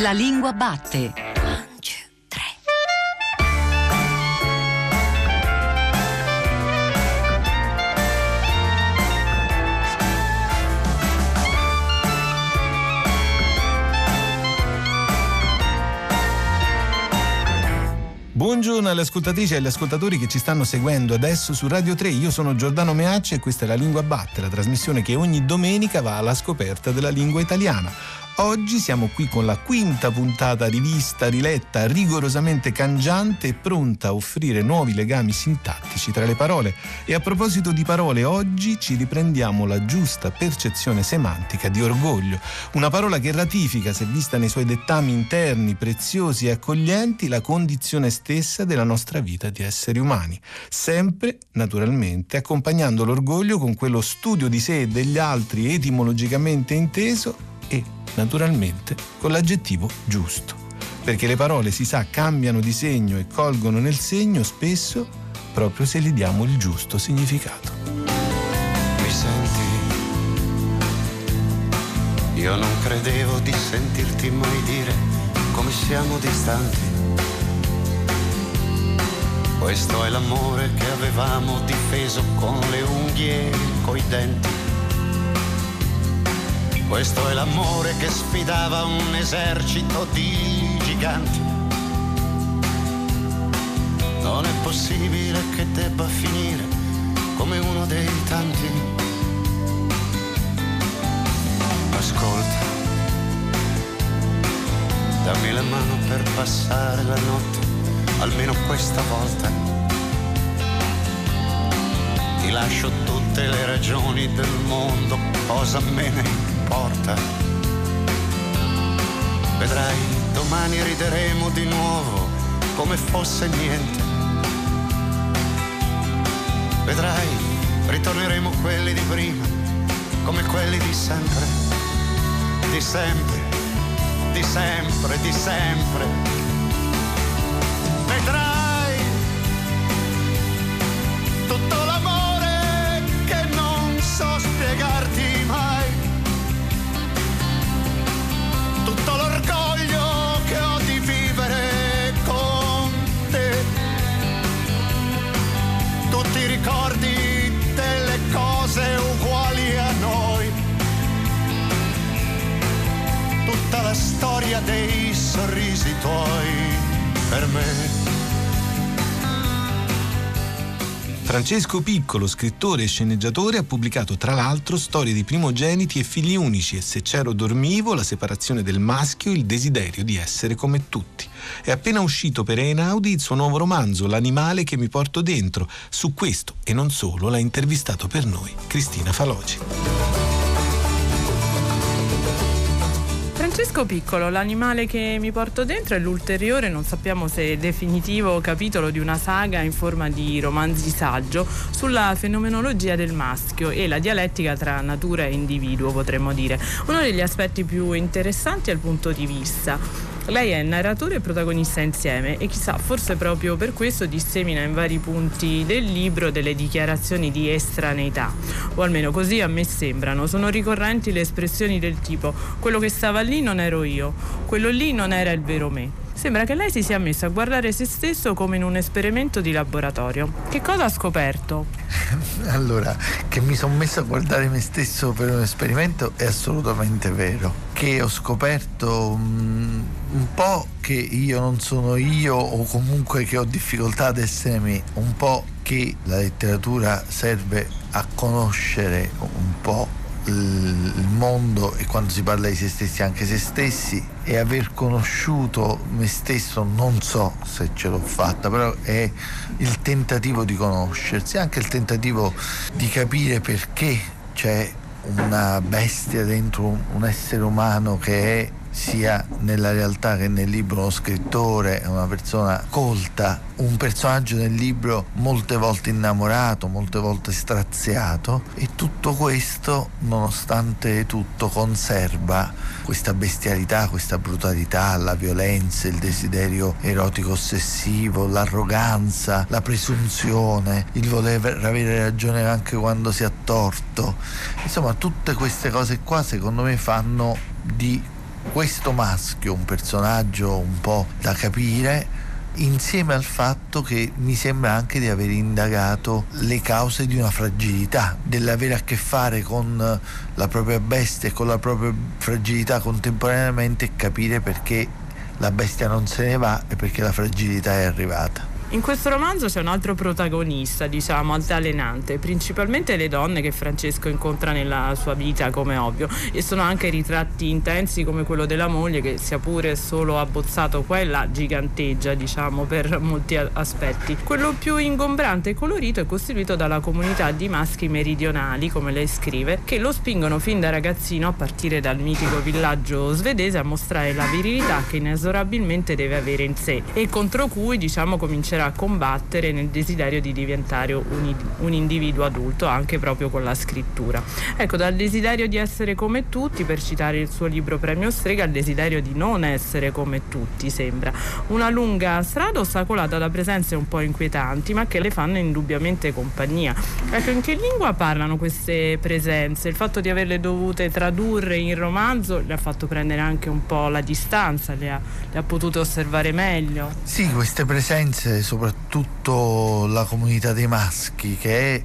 La lingua batte. Buongiorno alle ascoltatrici e agli ascoltatori che ci stanno seguendo adesso su Radio 3. Io sono Giordano Meacci e questa è la Lingua Batte, la trasmissione che ogni domenica va alla scoperta della lingua italiana. Oggi siamo qui con la quinta puntata rivista, riletta, rigorosamente cangiante e pronta a offrire nuovi legami sintattici tra le parole. E a proposito di parole, oggi ci riprendiamo la giusta percezione semantica di orgoglio, una parola che ratifica, se vista nei suoi dettami interni, preziosi e accoglienti, la condizione stessa della nostra vita di esseri umani, sempre, naturalmente, accompagnando l'orgoglio con quello studio di sé e degli altri etimologicamente inteso e naturalmente con l'aggettivo giusto, perché le parole si sa cambiano di segno e colgono nel segno spesso proprio se gli diamo il giusto significato. Mi senti? Io non credevo di sentirti mai dire come siamo distanti. Questo è l'amore che avevamo difeso con le unghie e coi denti questo è l'amore che sfidava un esercito di giganti. Non è possibile che debba finire come uno dei tanti. Ascolta, dammi la mano per passare la notte, almeno questa volta. Ti lascio tutte le ragioni del mondo, cosa me ne porta. Vedrai, domani rideremo di nuovo come fosse niente. Vedrai, ritorneremo quelli di prima, come quelli di sempre, di sempre, di sempre, di sempre. Vedrai dei sorrisi tuoi per me. Francesco Piccolo, scrittore e sceneggiatore, ha pubblicato tra l'altro storie di primogeniti e figli unici e Se c'ero dormivo, la separazione del maschio, il desiderio di essere come tutti. È appena uscito per Einaudi il suo nuovo romanzo L'animale che mi porto dentro. Su questo e non solo l'ha intervistato per noi Cristina Faloci. Francesco Piccolo, l'animale che mi porto dentro è l'ulteriore, non sappiamo se definitivo capitolo di una saga in forma di romanzi saggio sulla fenomenologia del maschio e la dialettica tra natura e individuo, potremmo dire. Uno degli aspetti più interessanti dal punto di vista lei è narratore e protagonista insieme e chissà, forse proprio per questo dissemina in vari punti del libro delle dichiarazioni di estraneità, o almeno così a me sembrano. Sono ricorrenti le espressioni del tipo quello che stava lì non ero io, quello lì non era il vero me. Sembra che lei si sia messo a guardare se stesso come in un esperimento di laboratorio. Che cosa ha scoperto? allora, che mi sono messo a guardare me stesso per un esperimento è assolutamente vero. Che ho scoperto um, un po' che io non sono io o comunque che ho difficoltà ad essere me, un po' che la letteratura serve a conoscere un po' il mondo e quando si parla di se stessi anche se stessi e aver conosciuto me stesso non so se ce l'ho fatta però è il tentativo di conoscersi anche il tentativo di capire perché c'è una bestia dentro un essere umano che è sia nella realtà che nel libro uno scrittore, una persona colta, un personaggio nel libro molte volte innamorato, molte volte straziato e tutto questo nonostante tutto conserva questa bestialità, questa brutalità, la violenza, il desiderio erotico ossessivo, l'arroganza, la presunzione, il voler avere ragione anche quando si ha torto. Insomma, tutte queste cose qua secondo me fanno di questo maschio, un personaggio un po' da capire, insieme al fatto che mi sembra anche di aver indagato le cause di una fragilità, dell'avere a che fare con la propria bestia e con la propria fragilità contemporaneamente e capire perché la bestia non se ne va e perché la fragilità è arrivata. In questo romanzo c'è un altro protagonista, diciamo, altalenante, principalmente le donne che Francesco incontra nella sua vita, come ovvio, e sono anche ritratti intensi come quello della moglie che sia pure solo abbozzato qua là giganteggia, diciamo, per molti aspetti. Quello più ingombrante e colorito è costituito dalla comunità di maschi meridionali, come lei scrive, che lo spingono fin da ragazzino a partire dal mitico villaggio svedese a mostrare la virilità che inesorabilmente deve avere in sé e contro cui, diciamo, comincerà a combattere nel desiderio di diventare un, un individuo adulto anche proprio con la scrittura. Ecco, dal desiderio di essere come tutti, per citare il suo libro Premio Strega, al desiderio di non essere come tutti, sembra. Una lunga strada ostacolata da presenze un po' inquietanti, ma che le fanno indubbiamente compagnia. Ecco, in che lingua parlano queste presenze? Il fatto di averle dovute tradurre in romanzo le ha fatto prendere anche un po' la distanza, le ha, le ha potute osservare meglio? Sì, queste presenze soprattutto la comunità dei maschi che è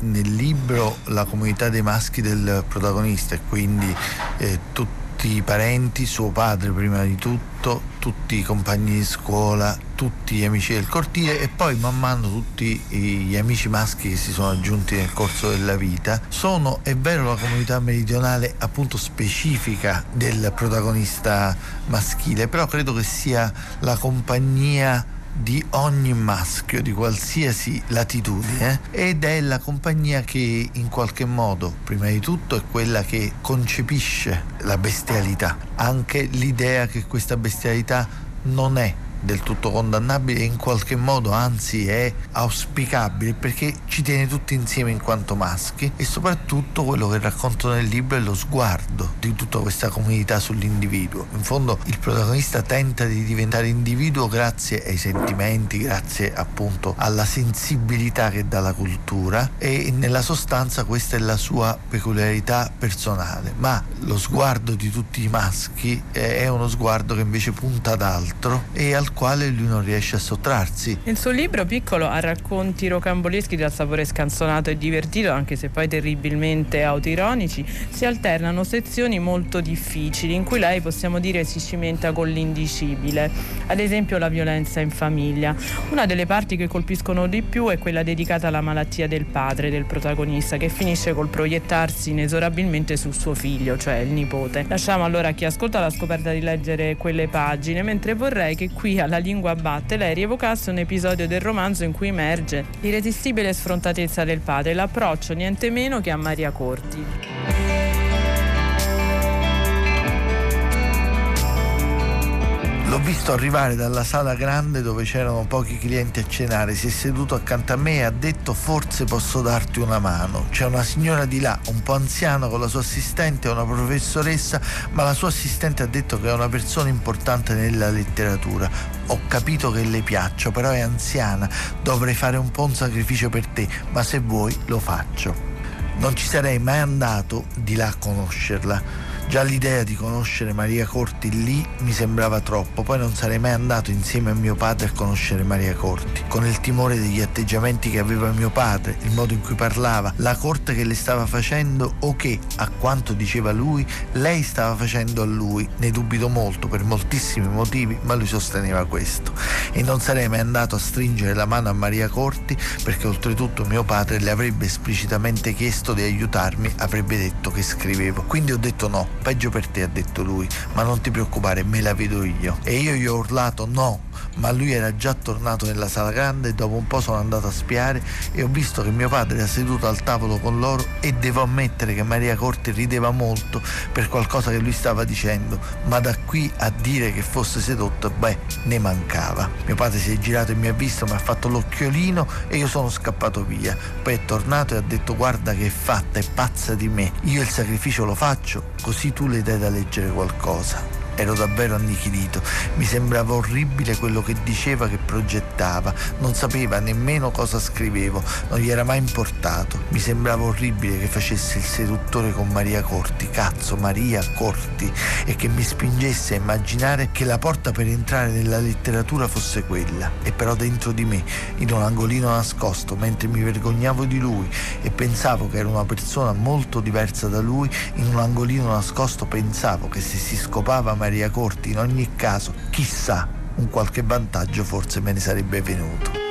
nel libro la comunità dei maschi del protagonista e quindi eh, tutti i parenti, suo padre prima di tutto, tutti i compagni di scuola, tutti gli amici del cortile e poi man mano tutti gli amici maschi che si sono aggiunti nel corso della vita. Sono, è vero, la comunità meridionale appunto specifica del protagonista maschile, però credo che sia la compagnia di ogni maschio di qualsiasi latitudine ed è la compagnia che in qualche modo prima di tutto è quella che concepisce la bestialità. Anche l'idea che questa bestialità non è del tutto condannabile in qualche modo anzi è auspicabile perché ci tiene tutti insieme in quanto maschi e soprattutto quello che racconto nel libro è lo sguardo di tutta questa comunità sull'individuo. In fondo il protagonista tenta di diventare individuo grazie ai sentimenti, grazie appunto alla sensibilità che dà la cultura e nella sostanza questa è la sua peculiarità personale, ma lo sguardo di tutti i maschi è uno sguardo che invece punta ad altro e al quale lui non riesce a sottrarsi. Nel suo libro piccolo ha racconti rocamboleschi dal sapore scanzonato e divertito, anche se poi terribilmente autoironici, si alternano sezioni molto difficili in cui lei possiamo dire si cimenta con l'indicibile, ad esempio la violenza in famiglia. Una delle parti che colpiscono di più è quella dedicata alla malattia del padre del protagonista che finisce col proiettarsi inesorabilmente sul suo figlio, cioè il nipote. Lasciamo allora a chi ascolta la scoperta di leggere quelle pagine, mentre vorrei che qui alla lingua batte, lei rievocasse un episodio del romanzo in cui emerge l'irresistibile sfrontatezza del padre, l'approccio niente meno che a Maria Corti. L'ho visto arrivare dalla sala grande dove c'erano pochi clienti a cenare, si è seduto accanto a me e ha detto forse posso darti una mano. C'è una signora di là, un po' anziana con la sua assistente, una professoressa, ma la sua assistente ha detto che è una persona importante nella letteratura. Ho capito che le piaccio, però è anziana, dovrei fare un po' un sacrificio per te, ma se vuoi lo faccio. Non ci sarei mai andato di là a conoscerla Già l'idea di conoscere Maria Corti lì mi sembrava troppo, poi non sarei mai andato insieme a mio padre a conoscere Maria Corti, con il timore degli atteggiamenti che aveva mio padre, il modo in cui parlava, la corte che le stava facendo o che, a quanto diceva lui, lei stava facendo a lui. Ne dubito molto per moltissimi motivi, ma lui sosteneva questo. E non sarei mai andato a stringere la mano a Maria Corti perché oltretutto mio padre le avrebbe esplicitamente chiesto di aiutarmi, avrebbe detto che scrivevo. Quindi ho detto no, peggio per te, ha detto lui, ma non ti preoccupare, me la vedo io. E io gli ho urlato no, ma lui era già tornato nella sala grande e dopo un po' sono andato a spiare e ho visto che mio padre era seduto al tavolo con loro e devo ammettere che Maria Corti rideva molto per qualcosa che lui stava dicendo, ma da qui a dire che fosse sedotto, beh, ne mancava. Mio padre si è girato e mi ha visto, mi ha fatto l'occhiolino e io sono scappato via. Poi è tornato e ha detto guarda che è fatta, è pazza di me. Io il sacrificio lo faccio, così tu le dai da leggere qualcosa. Ero davvero annichilito. Mi sembrava orribile quello che diceva, che progettava. Non sapeva nemmeno cosa scrivevo, non gli era mai importato. Mi sembrava orribile che facesse il seduttore con Maria Corti, cazzo Maria Corti, e che mi spingesse a immaginare che la porta per entrare nella letteratura fosse quella. E però dentro di me, in un angolino nascosto, mentre mi vergognavo di lui e pensavo che era una persona molto diversa da lui, in un angolino nascosto pensavo che se si scopava Maria Corti in ogni caso, chissà, un qualche vantaggio forse me ne sarebbe venuto.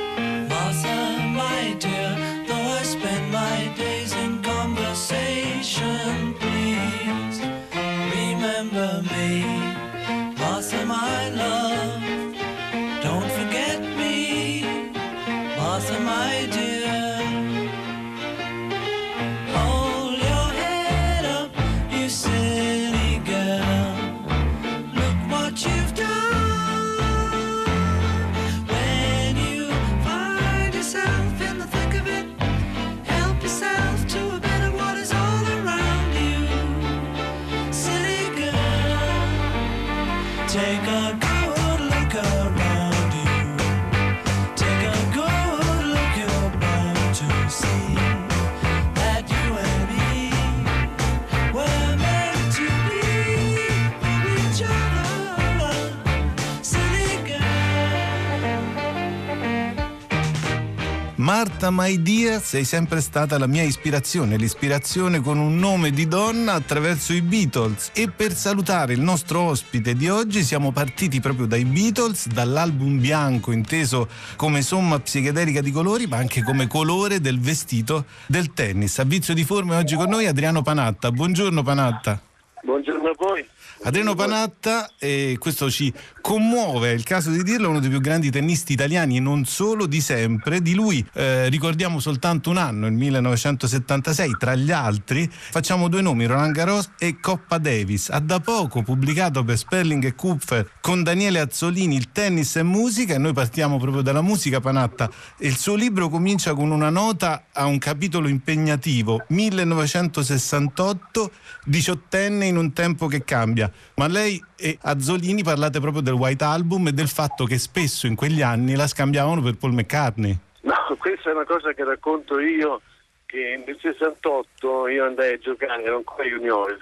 Marta My Dear, sei sempre stata la mia ispirazione, l'ispirazione con un nome di donna attraverso i Beatles. E per salutare il nostro ospite di oggi siamo partiti proprio dai Beatles, dall'album bianco inteso come somma psichedelica di colori, ma anche come colore del vestito del tennis. A vizio di forme oggi con noi Adriano Panatta. Buongiorno Panatta. Buongiorno a voi. Adriano Panatta, e questo ci commuove, è il caso di dirlo, uno dei più grandi tennisti italiani e non solo di sempre. Di lui eh, ricordiamo soltanto un anno, il 1976, tra gli altri facciamo due nomi, Roland Garros e Coppa Davis. Ha da poco pubblicato per Sperling e Kupfer con Daniele Azzolini il tennis e musica e noi partiamo proprio dalla musica Panatta. Il suo libro comincia con una nota a un capitolo impegnativo, 1968, diciottenne in un tempo che cambia ma lei e Azzolini parlate proprio del White Album e del fatto che spesso in quegli anni la scambiavano per Paul McCartney. No, questa è una cosa che racconto io, che nel 68 io andai a giocare, ero ancora juniores,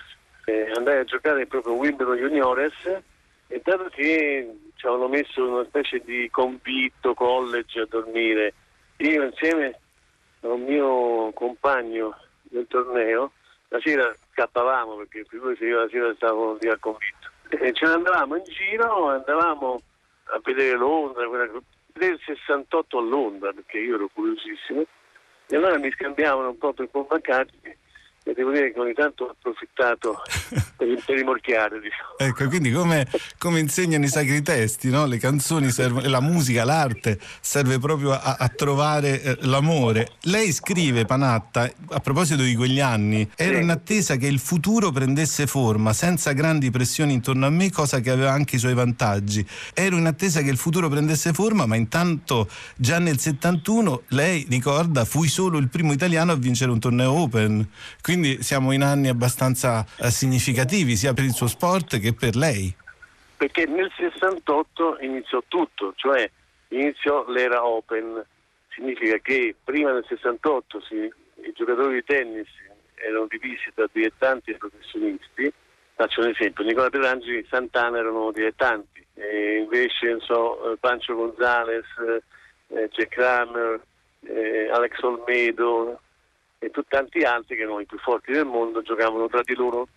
andai a giocare proprio Wimbledon juniores e dato che ci avevano messo una specie di convitto college a dormire, io insieme a un mio compagno del torneo, la sera scappavamo perché figurati io la sera stavo lì al convitto. E ce ne andavamo in giro, andavamo a vedere Londra, vedere il 68 a Londra perché io ero curiosissimo e allora mi scambiavano un po' per McCartney e devo dire che ogni tanto ho approfittato per, per rimorchiare. Diciamo. Ecco, quindi come, come, insegnano i sacri testi, no? le canzoni, servono, la musica, l'arte serve proprio a, a trovare eh, l'amore. Lei scrive, Panatta, a proposito di quegli anni, ero in attesa che il futuro prendesse forma, senza grandi pressioni intorno a me, cosa che aveva anche i suoi vantaggi. Ero in attesa che il futuro prendesse forma, ma intanto già nel 71, lei ricorda, fui solo il primo italiano a vincere un torneo Open. Quindi siamo in anni abbastanza eh, significativi sia per il suo sport che per lei. Perché nel 68 iniziò tutto, cioè iniziò l'era Open. Significa che prima del 68 si, i giocatori di tennis erano divisi tra dilettanti e professionisti. Faccio un esempio, Nicola Pelangeli e Santana erano dilettanti, e invece so, eh, Pancio Gonzalez, eh, Jack Kramer, eh, Alex Olmedo, e tanti altri che erano i più forti del mondo giocavano tra di loro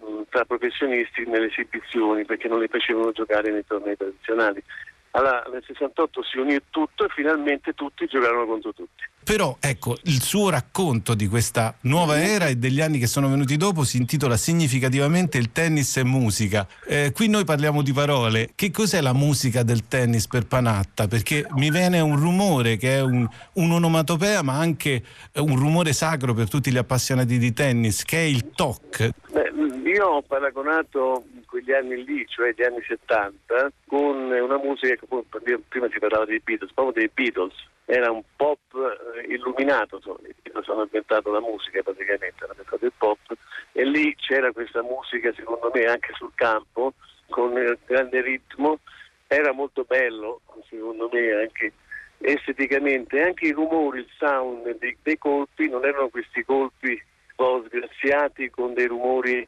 mh, tra professionisti nelle esibizioni perché non li facevano giocare nei tornei tradizionali. Allora nel 68 si unì tutto e finalmente tutti giocarono contro tutti. Però ecco, il suo racconto di questa nuova era e degli anni che sono venuti dopo si intitola significativamente Il tennis e musica. Eh, qui noi parliamo di parole. Che cos'è la musica del tennis per Panatta? Perché mi viene un rumore che è un, un'onomatopea ma anche un rumore sacro per tutti gli appassionati di tennis, che è il TOC. Beh, io ho paragonato quegli anni lì, cioè gli anni 70, con una musica che prima si parlava dei Beatles, proprio dei Beatles. Era un pop eh, illuminato, insomma, i Beatles hanno inventato la musica praticamente, hanno inventato il pop e lì c'era questa musica secondo me anche sul campo con grande ritmo, era molto bello, secondo me, anche esteticamente, anche i rumori, il sound dei, dei colpi non erano questi colpi un po' sgraziati con dei rumori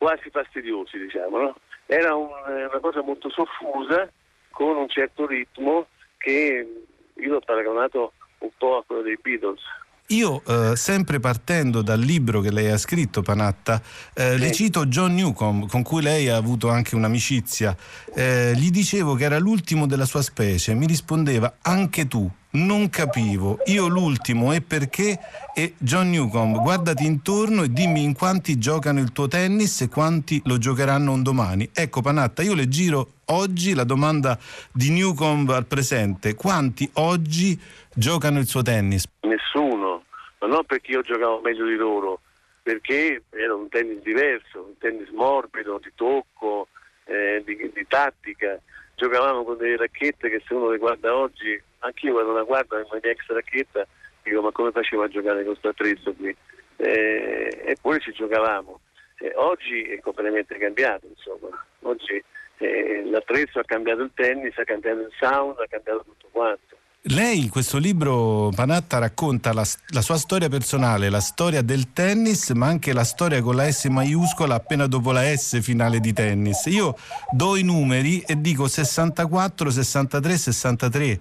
quasi fastidiosi, diciamo, no? Era un, una cosa molto soffusa con un certo ritmo che io l'ho paragonato un po' a quello dei Beatles. Io, eh, sempre partendo dal libro che lei ha scritto, Panatta, eh, sì. le cito John Newcomb, con cui lei ha avuto anche un'amicizia. Eh, gli dicevo che era l'ultimo della sua specie, mi rispondeva anche tu. Non capivo, io l'ultimo e perché? E John Newcomb, guardati intorno e dimmi in quanti giocano il tuo tennis e quanti lo giocheranno un domani. Ecco Panatta, io le giro oggi la domanda di Newcomb al presente. Quanti oggi giocano il suo tennis? Nessuno, ma non perché io giocavo meglio di loro, perché era un tennis diverso, un tennis morbido, di tocco, eh, di, di tattica giocavamo con delle racchette che se uno le guarda oggi, anch'io quando la guardo con mia ex racchetta, dico ma come facevo a giocare con questo attrezzo qui? Eh, eppure ci giocavamo. Eh, oggi è completamente cambiato, insomma. Oggi eh, l'attrezzo ha cambiato il tennis, ha cambiato il sound, ha cambiato tutto quanto. Lei in questo libro, Panatta, racconta la, la, sua storia personale, la storia del tennis, ma anche la storia con la S maiuscola appena dopo la S finale di tennis. Io do i numeri e dico 64, 63, 63.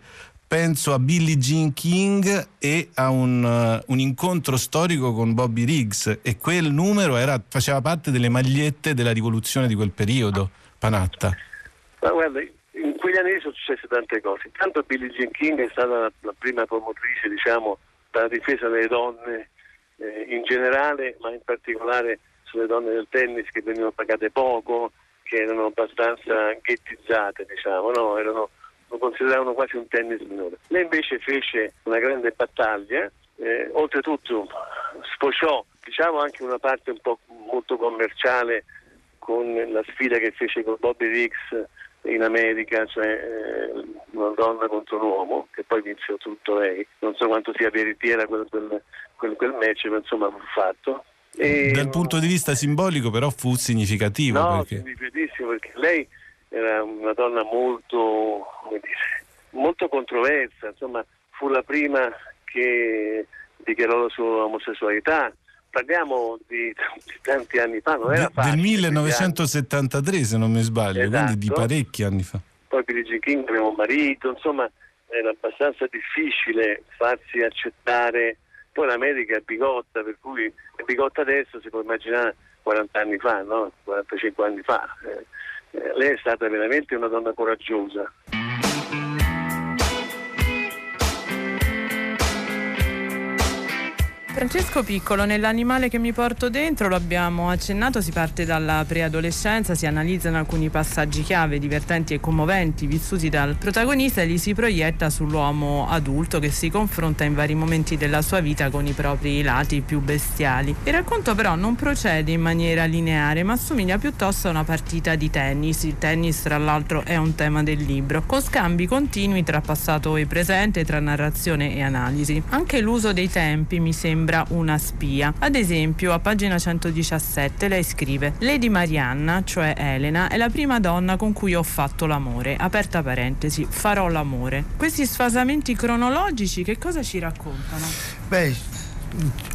Penso a Billie Jean King e a un, uh, un incontro storico con Bobby Riggs e quel numero era, faceva parte delle magliette della rivoluzione di quel periodo, Panatta. Ma guarda, in quegli anni sono successe tante cose. Intanto Billie Jean King è stata la, la prima promotrice diciamo, della difesa delle donne eh, in generale, ma in particolare sulle donne del tennis che venivano pagate poco, che erano abbastanza ghettizzate, diciamo, no? erano, lo consideravano quasi un tennis minore. Lei invece fece una grande battaglia, eh, oltretutto sfociò diciamo, anche una parte un po' molto commerciale con la sfida che fece con Bobby Riggs in America, cioè eh, una donna contro un uomo, che poi vinse tutto lei. Non so quanto sia veritiera quel, quel, quel, quel match, ma insomma fu fatto. E, Dal punto di vista simbolico però fu significativo. No, perché... significatissimo perché lei era una donna molto, dire, molto controversa, insomma fu la prima che dichiarò la sua omosessualità, parliamo di, tanti anni fa, non era facile. Del 1973 se non mi sbaglio, esatto. quindi di esatto. parecchi anni fa. Poi Billie King aveva un marito, insomma era abbastanza difficile farsi accettare. Poi l'America è bigotta, per cui è bigotta adesso si può immaginare 40 anni fa, no? 45 anni fa. Eh, lei è stata veramente una donna coraggiosa. Francesco Piccolo, nell'animale che mi porto dentro, lo abbiamo accennato, si parte dalla preadolescenza, si analizzano alcuni passaggi chiave, divertenti e commoventi vissuti dal protagonista e li si proietta sull'uomo adulto che si confronta in vari momenti della sua vita con i propri lati più bestiali. Il racconto però non procede in maniera lineare, ma assomiglia piuttosto a una partita di tennis. Il tennis, tra l'altro, è un tema del libro, con scambi continui tra passato e presente, tra narrazione e analisi. Anche l'uso dei tempi mi sembra sembra una spia. Ad esempio, a pagina 117 lei scrive: Lady Marianna, cioè Elena, è la prima donna con cui ho fatto l'amore. Aperta parentesi, farò l'amore. Questi sfasamenti cronologici che cosa ci raccontano? Beh,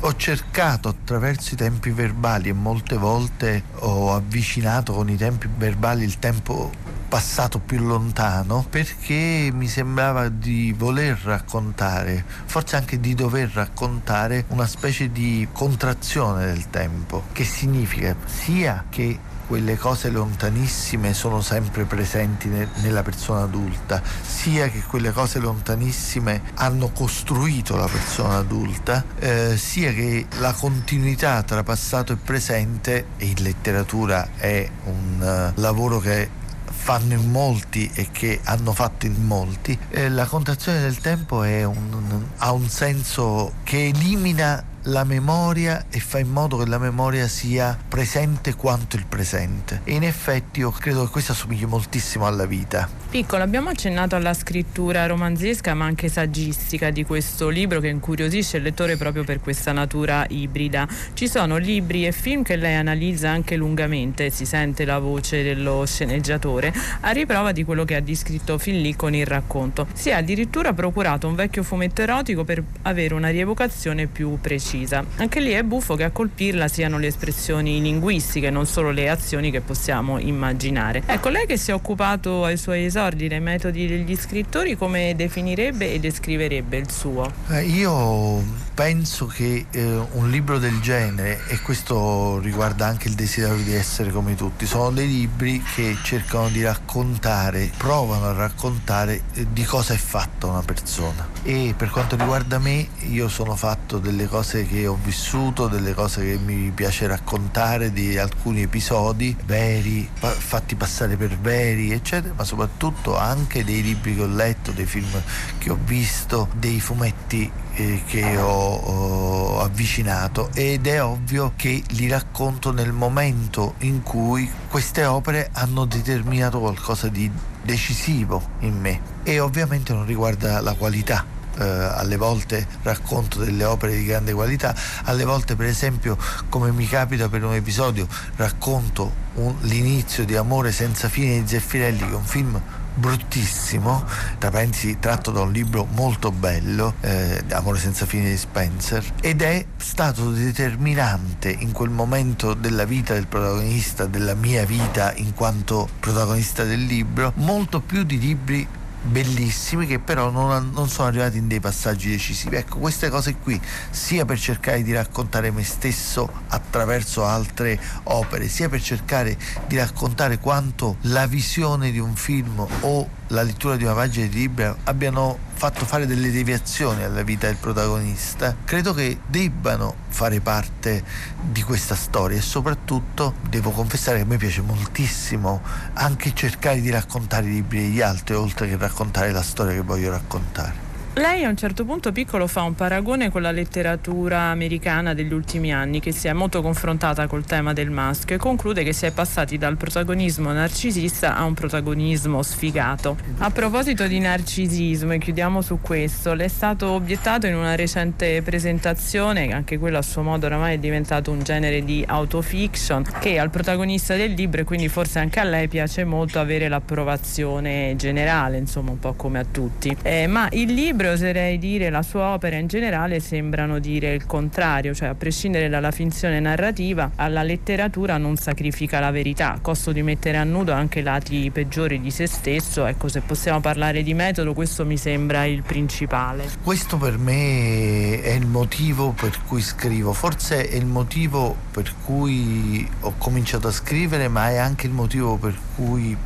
ho cercato attraverso i tempi verbali e molte volte ho avvicinato con i tempi verbali il tempo passato più lontano perché mi sembrava di voler raccontare, forse anche di dover raccontare una specie di contrazione del tempo, che significa sia che quelle cose lontanissime sono sempre presenti ne- nella persona adulta, sia che quelle cose lontanissime hanno costruito la persona adulta, eh, sia che la continuità tra passato e presente, e in letteratura è un uh, lavoro che fanno in molti e che hanno fatto in molti, eh, la contrazione del tempo un, ha un senso che elimina la memoria e fa in modo che la memoria sia presente quanto il presente. E in effetti io credo che questo assomigli moltissimo alla vita. Piccolo, abbiamo accennato alla scrittura romanzesca ma anche saggistica di questo libro che incuriosisce il lettore proprio per questa natura ibrida. Ci sono libri e film che lei analizza anche lungamente, si sente la voce dello sceneggiatore, a riprova di quello che ha descritto fin lì con il racconto. Si è addirittura procurato un vecchio fumetto erotico per avere una rievocazione più precisa. Anche lì è buffo che a colpirla siano le espressioni linguistiche, non solo le azioni che possiamo immaginare. Ecco, lei che si è occupato ai suoi esordi dei metodi degli scrittori, come definirebbe e descriverebbe il suo? Eh, io penso che eh, un libro del genere, e questo riguarda anche il desiderio di essere come tutti, sono dei libri che cercano di raccontare, provano a raccontare eh, di cosa è fatta una persona. E per quanto riguarda me, io sono fatto delle cose che ho vissuto, delle cose che mi piace raccontare, di alcuni episodi veri, pa- fatti passare per veri, eccetera, ma soprattutto anche dei libri che ho letto, dei film che ho visto, dei fumetti eh, che ho, ho avvicinato ed è ovvio che li racconto nel momento in cui queste opere hanno determinato qualcosa di decisivo in me e ovviamente non riguarda la qualità. Uh, alle volte racconto delle opere di grande qualità, alle volte per esempio come mi capita per un episodio racconto un, l'inizio di Amore senza fine di Zeffirelli che è un film bruttissimo, tra parentesi tratto da un libro molto bello, eh, Amore senza fine di Spencer, ed è stato determinante in quel momento della vita del protagonista, della mia vita in quanto protagonista del libro, molto più di libri bellissimi che però non, non, sono arrivati in dei passaggi decisivi. Ecco, queste cose qui, sia per cercare di raccontare me stesso attraverso altre opere, sia per cercare di raccontare quanto la visione di un film o la lettura di una pagina di libro abbiano fatto fare delle deviazioni alla vita del protagonista, credo che debbano fare parte di questa storia e soprattutto devo confessare che a me piace moltissimo anche cercare di raccontare i libri degli altri oltre che raccontare la storia che voglio raccontare. Lei a un certo punto piccolo fa un paragone con la letteratura americana degli ultimi anni che si è molto confrontata col tema del maschio e conclude che si è passati dal protagonismo narcisista a un protagonismo sfigato. A proposito di narcisismo, e chiudiamo su questo, le è stato obiettato in una recente presentazione, anche quello a suo modo oramai è diventato un genere di autofiction, che al protagonista del libro e quindi forse anche a lei piace molto avere l'approvazione generale, insomma un po' come a tutti. Eh, ma il libro libro, oserei dire, la sua opera in generale sembrano dire il contrario, cioè a prescindere dalla finzione narrativa, alla letteratura non sacrifica la verità, a costo di mettere a nudo anche i lati peggiori di se stesso. Ecco, se possiamo parlare di metodo, questo mi sembra il principale. Questo per me è il motivo per cui scrivo, forse è il motivo per cui ho cominciato a scrivere, ma è anche il motivo per cui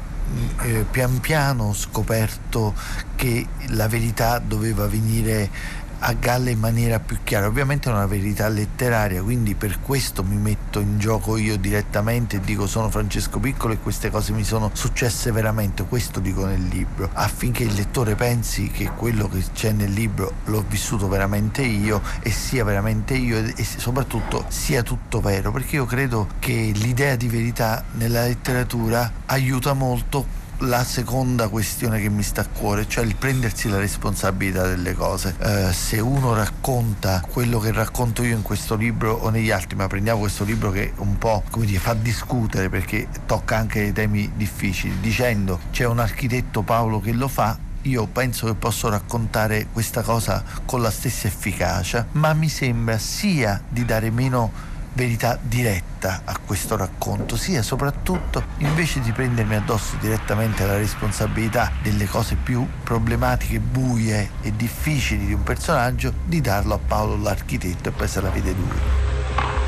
eh, pian piano ho scoperto che la verità doveva venire a galla in maniera più chiara. Ovviamente è una verità letteraria, quindi per questo mi metto in gioco io direttamente e dico sono Francesco Piccolo e queste cose mi sono successe veramente, questo dico nel libro, affinché il lettore pensi che quello che c'è nel libro l'ho vissuto veramente io e sia veramente io e soprattutto sia tutto vero, perché io credo che l'idea di verità nella letteratura aiuta molto la seconda questione che mi sta a cuore, cioè il prendersi la responsabilità delle cose. Eh, se uno racconta quello che racconto io in questo libro o negli altri, ma prendiamo questo libro che un po' come dire, fa discutere perché tocca anche dei temi difficili, dicendo c'è un architetto Paolo che lo fa, io penso che posso raccontare questa cosa con la stessa efficacia, ma mi sembra sia di dare meno verità diretta a questo racconto, sia soprattutto invece di prendermi addosso direttamente la responsabilità delle cose più problematiche, buie e difficili di un personaggio, di darlo a Paolo l'architetto e poi se la vede lui.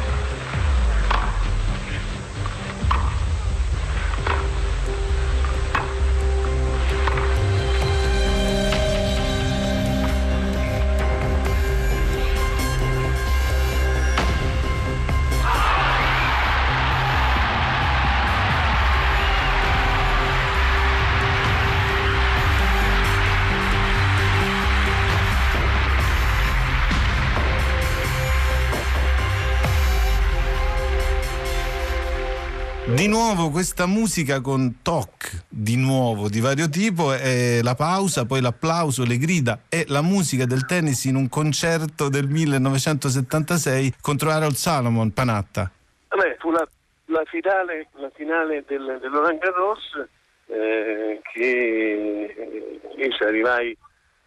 Di nuovo questa musica con toc, di nuovo di vario tipo, è la pausa, poi l'applauso, le grida e la musica del tennis in un concerto del 1976 contro Harold Salomon, Panatta. Vabbè, fu la, la finale, la finale del, dell'Oran Garros eh, che io ci arrivai,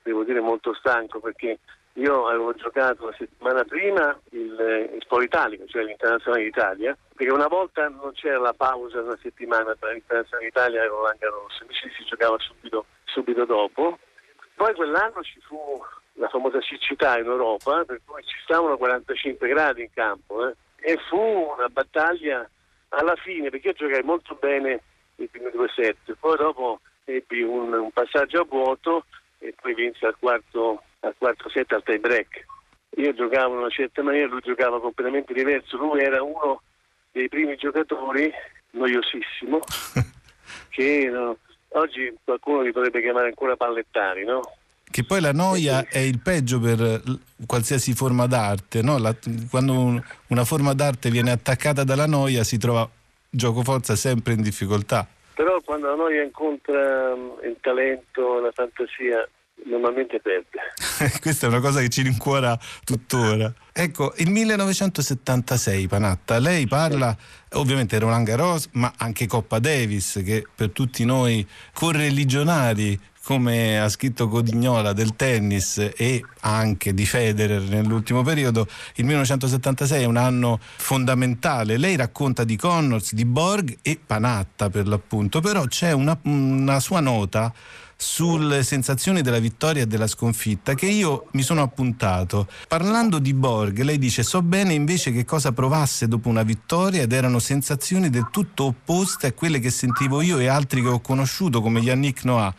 devo dire, molto stanco perché io avevo giocato la settimana prima il, il Sport Italico, cioè l'Internazionale d'Italia, perché una volta non c'era la pausa una settimana tra l'Internazionale d'Italia e Roland Garros, invece si giocava subito, subito dopo. Poi quell'anno ci fu la famosa siccità in Europa, per cui ci stavano 45 gradi in campo eh, e fu una battaglia alla fine, perché io giocai molto bene i primi due set, poi dopo ebbi un, un passaggio a vuoto e poi vinse al quarto al quarto set al tie break. Io giocavo in una certa maniera, lui giocava completamente diverso, lui era uno dei primi giocatori, noiosissimo, che no, oggi qualcuno li potrebbe chiamare ancora pallettari, no? Che poi la noia è il peggio per qualsiasi forma d'arte, no? la, quando un, una forma d'arte viene attaccata dalla noia si trova gioco forza sempre in difficoltà. Però quando la noia incontra il talento, la fantasia, normalmente perde. Questa è una cosa che ci rincuora tuttora. Ecco, il 1976, Panatta, lei parla, ovviamente Roland Garros, ma anche Coppa Davis, che per tutti noi correligionari come ha scritto Codignola del tennis e anche di Federer nell'ultimo periodo, il 1976 è un anno fondamentale. Lei racconta di Connors, di Borg e Panatta per l'appunto, però c'è una, una sua nota sulle sensazioni della vittoria e della sconfitta che io mi sono appuntato. Parlando di Borg, lei dice so bene invece che cosa provasse dopo una vittoria ed erano sensazioni del tutto opposte a quelle che sentivo io e altri che ho conosciuto come Yannick Noah.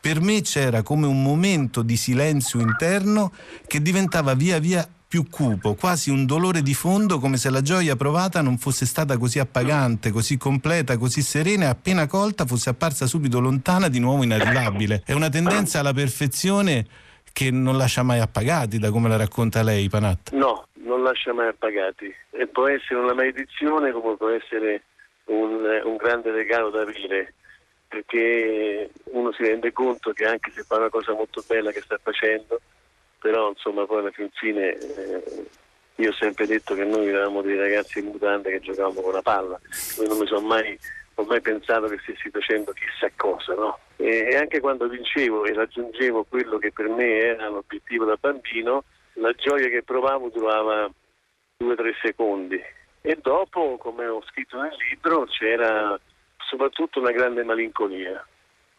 Per me c'era come un momento di silenzio interno che diventava via via più cupo, quasi un dolore di fondo come se la gioia provata non fosse stata così appagante, così completa, così serena e appena colta fosse apparsa subito lontana, di nuovo inarrivabile. È una tendenza alla perfezione che non lascia mai appagati, da come la racconta lei, Panatta. No, non lascia mai appagati. E può essere una maledizione come può essere un, un grande regalo da avere perché uno si rende conto che anche se fa una cosa molto bella che sta facendo, però insomma poi alla fine eh, io ho sempre detto che noi eravamo dei ragazzi in mutande che giocavamo con la palla, io non mi sono mai, mai pensato che stessi facendo chissà cosa, no? e anche quando vincevo e raggiungevo quello che per me era l'obiettivo da bambino, la gioia che provavo durava due o tre secondi e dopo, come ho scritto nel libro, c'era soprattutto una grande malinconia.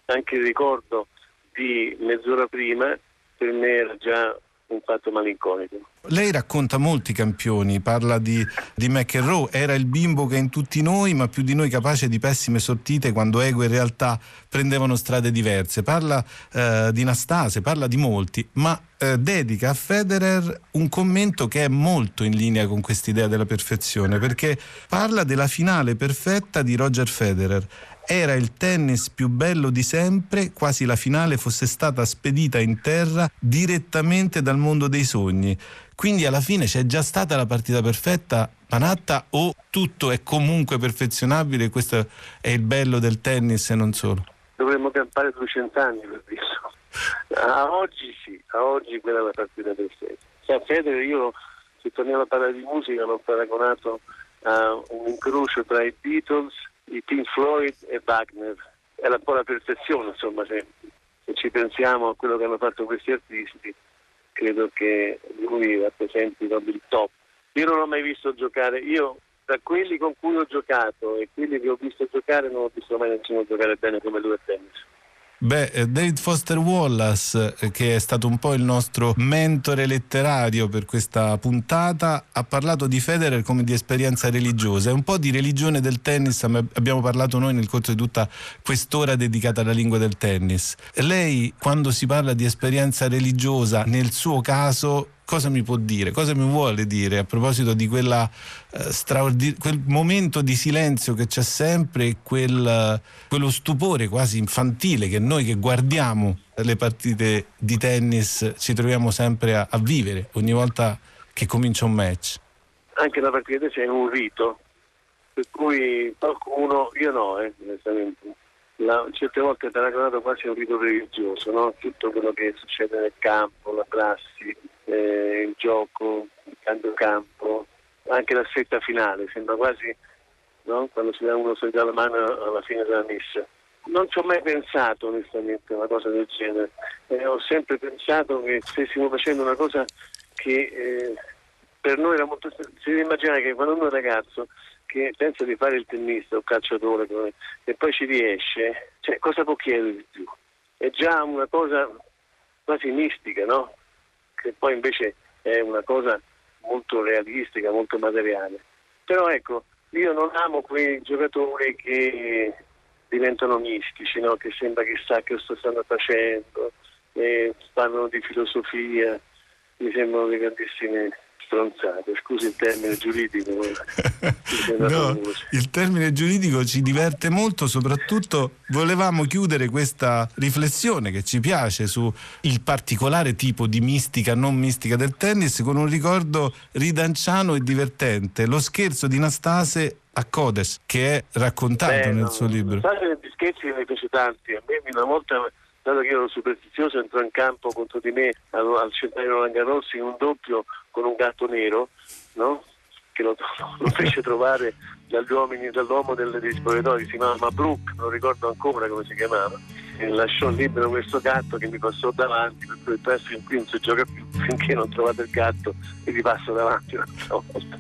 Anche il ricordo di mezz'ora prima per me era già un fatto malinconico. Lei racconta molti campioni, parla di, di McEnroe, era il bimbo che in tutti noi, ma più di noi capace di pessime sortite quando ego in realtà prendevano strade diverse. Parla eh, di Nastase, parla di molti, ma eh, dedica a Federer un commento che è molto in linea con quest'idea della perfezione, perché parla della finale perfetta di Roger Federer era il tennis più bello di sempre, quasi la finale fosse stata spedita in terra direttamente dal mondo dei sogni. Quindi alla fine c'è già stata la partita perfetta, Panatta, o tutto è comunque perfezionabile? Questo è il bello del tennis e non solo. Dovremmo campare 200 anni per dirlo. A oggi sì, a oggi quella è la partita perfetta. Sa Federer io, se torniamo a parlare di musica, l'ho paragonato a un incrocio tra i Beatles i Pink Floyd e Wagner. È un po' la perfezione, insomma, se, se, ci pensiamo a quello che hanno fatto questi artisti, credo che lui rappresenti proprio il top. Io non ho mai visto giocare, io tra quelli con cui ho giocato e quelli che ho visto giocare non ho visto mai nessuno giocare bene come lui a tennis. Beh, eh, David Foster Wallace, eh, che è stato un po' il nostro mentore letterario per questa puntata, ha parlato di Federer come di esperienza religiosa. È un po' di religione del tennis abbiamo parlato noi nel corso di tutta quest'ora dedicata alla lingua del tennis. Lei, quando si parla di esperienza religiosa, nel suo caso cosa mi può dire, cosa mi vuole dire a proposito di quella, eh, straordin- quel momento di silenzio che c'è sempre quel, quello stupore quasi infantile che noi che guardiamo le partite di tennis ci troviamo sempre a, a vivere ogni volta che comincia un match. Anche la partita c'è un rito, per cui qualcuno, io no, eh, la, certe volte è paragonato quasi a un rito religioso, no? tutto quello che succede nel campo, la prassi, eh, il gioco, il campo, anche la stretta finale, sembra quasi no? quando si dà uno si dà la mano alla fine della messa. Non ci ho mai pensato onestamente a una cosa del genere, eh, ho sempre pensato che stessimo facendo una cosa che eh, per noi era molto... Si deve immaginare che quando uno è ragazzo che pensa di fare il tennista o calciatore e poi ci riesce, cioè, cosa può chiedere di più? È già una cosa quasi mistica, no? Che poi invece è una cosa molto realistica, molto materiale. Però ecco, io non amo quei giocatori che diventano mistici, no? che sembra chissà che cosa stanno facendo, parlano di filosofia, mi sembrano dei grandissimi stronzate, scusi il termine giuridico. no, il termine giuridico ci diverte molto, soprattutto volevamo chiudere questa riflessione che ci piace su il particolare tipo di mistica non mistica del tennis con un ricordo ridanciano e divertente, lo scherzo di Nastase a Codes che è raccontato Beh, nel suo libro. Nastase di scherzi ne fece tanti, a me una volta dato che io ero superstizioso entrò in campo contro di me al, al centenario Langarossi in un doppio con un gatto nero, no? che lo, lo, fece trovare dagli uomini, dall'uomo del, degli spogliatori, si chiamava Mabruk, non ricordo ancora come si chiamava, e lasciò libero questo gatto che mi passò davanti, per cui presto in qui non si gioca più finché non trovate il gatto e vi passo davanti un'altra volta.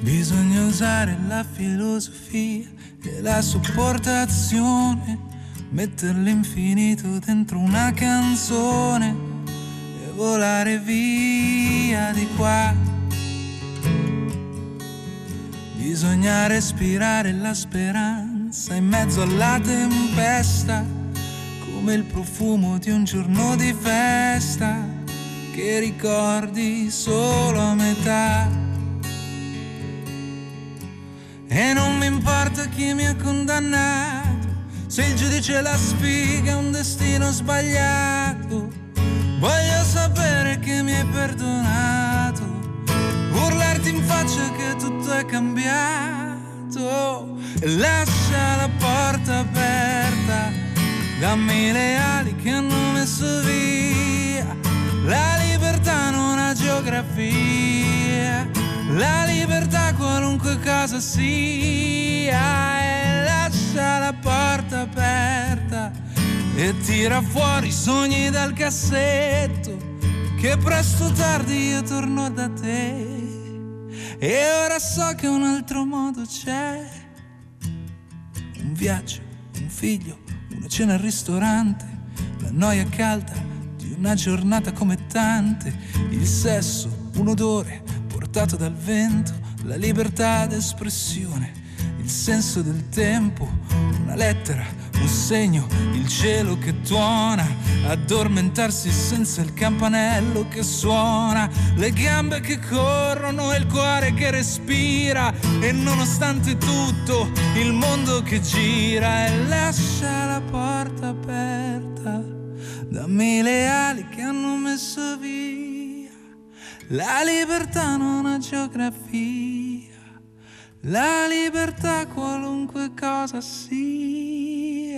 Bisogna usare la filosofia e la sopportazione, mettere l'infinito dentro una canzone volare via di qua. Bisogna respirare la speranza in mezzo alla tempesta, come il profumo di un giorno di festa che ricordi solo a metà. E non mi importa chi mi ha condannato, se il giudice la spiega un destino sbagliato. Voglio sapere che mi hai perdonato, urlarti in faccia che tutto è cambiato. Lascia la porta aperta, dammi le ali che hanno messo via, la libertà non ha geografia, la libertà qualunque cosa sia lascia la porta aperta e tira fuori i sogni dal cassetto che presto o tardi io torno da te. E ora so che un altro modo c'è. Un viaggio, un figlio, una cena al ristorante la noia calda di una giornata come tante il sesso, un odore portato dal vento la libertà d'espressione il senso del tempo una lettera un segno, il cielo che tuona, addormentarsi senza il campanello che suona, le gambe che corrono e il cuore che respira e nonostante tutto il mondo che gira e lascia la porta aperta, dammi le ali che hanno messo via, la libertà non ha geografia. La libertà qualunque cosa sia.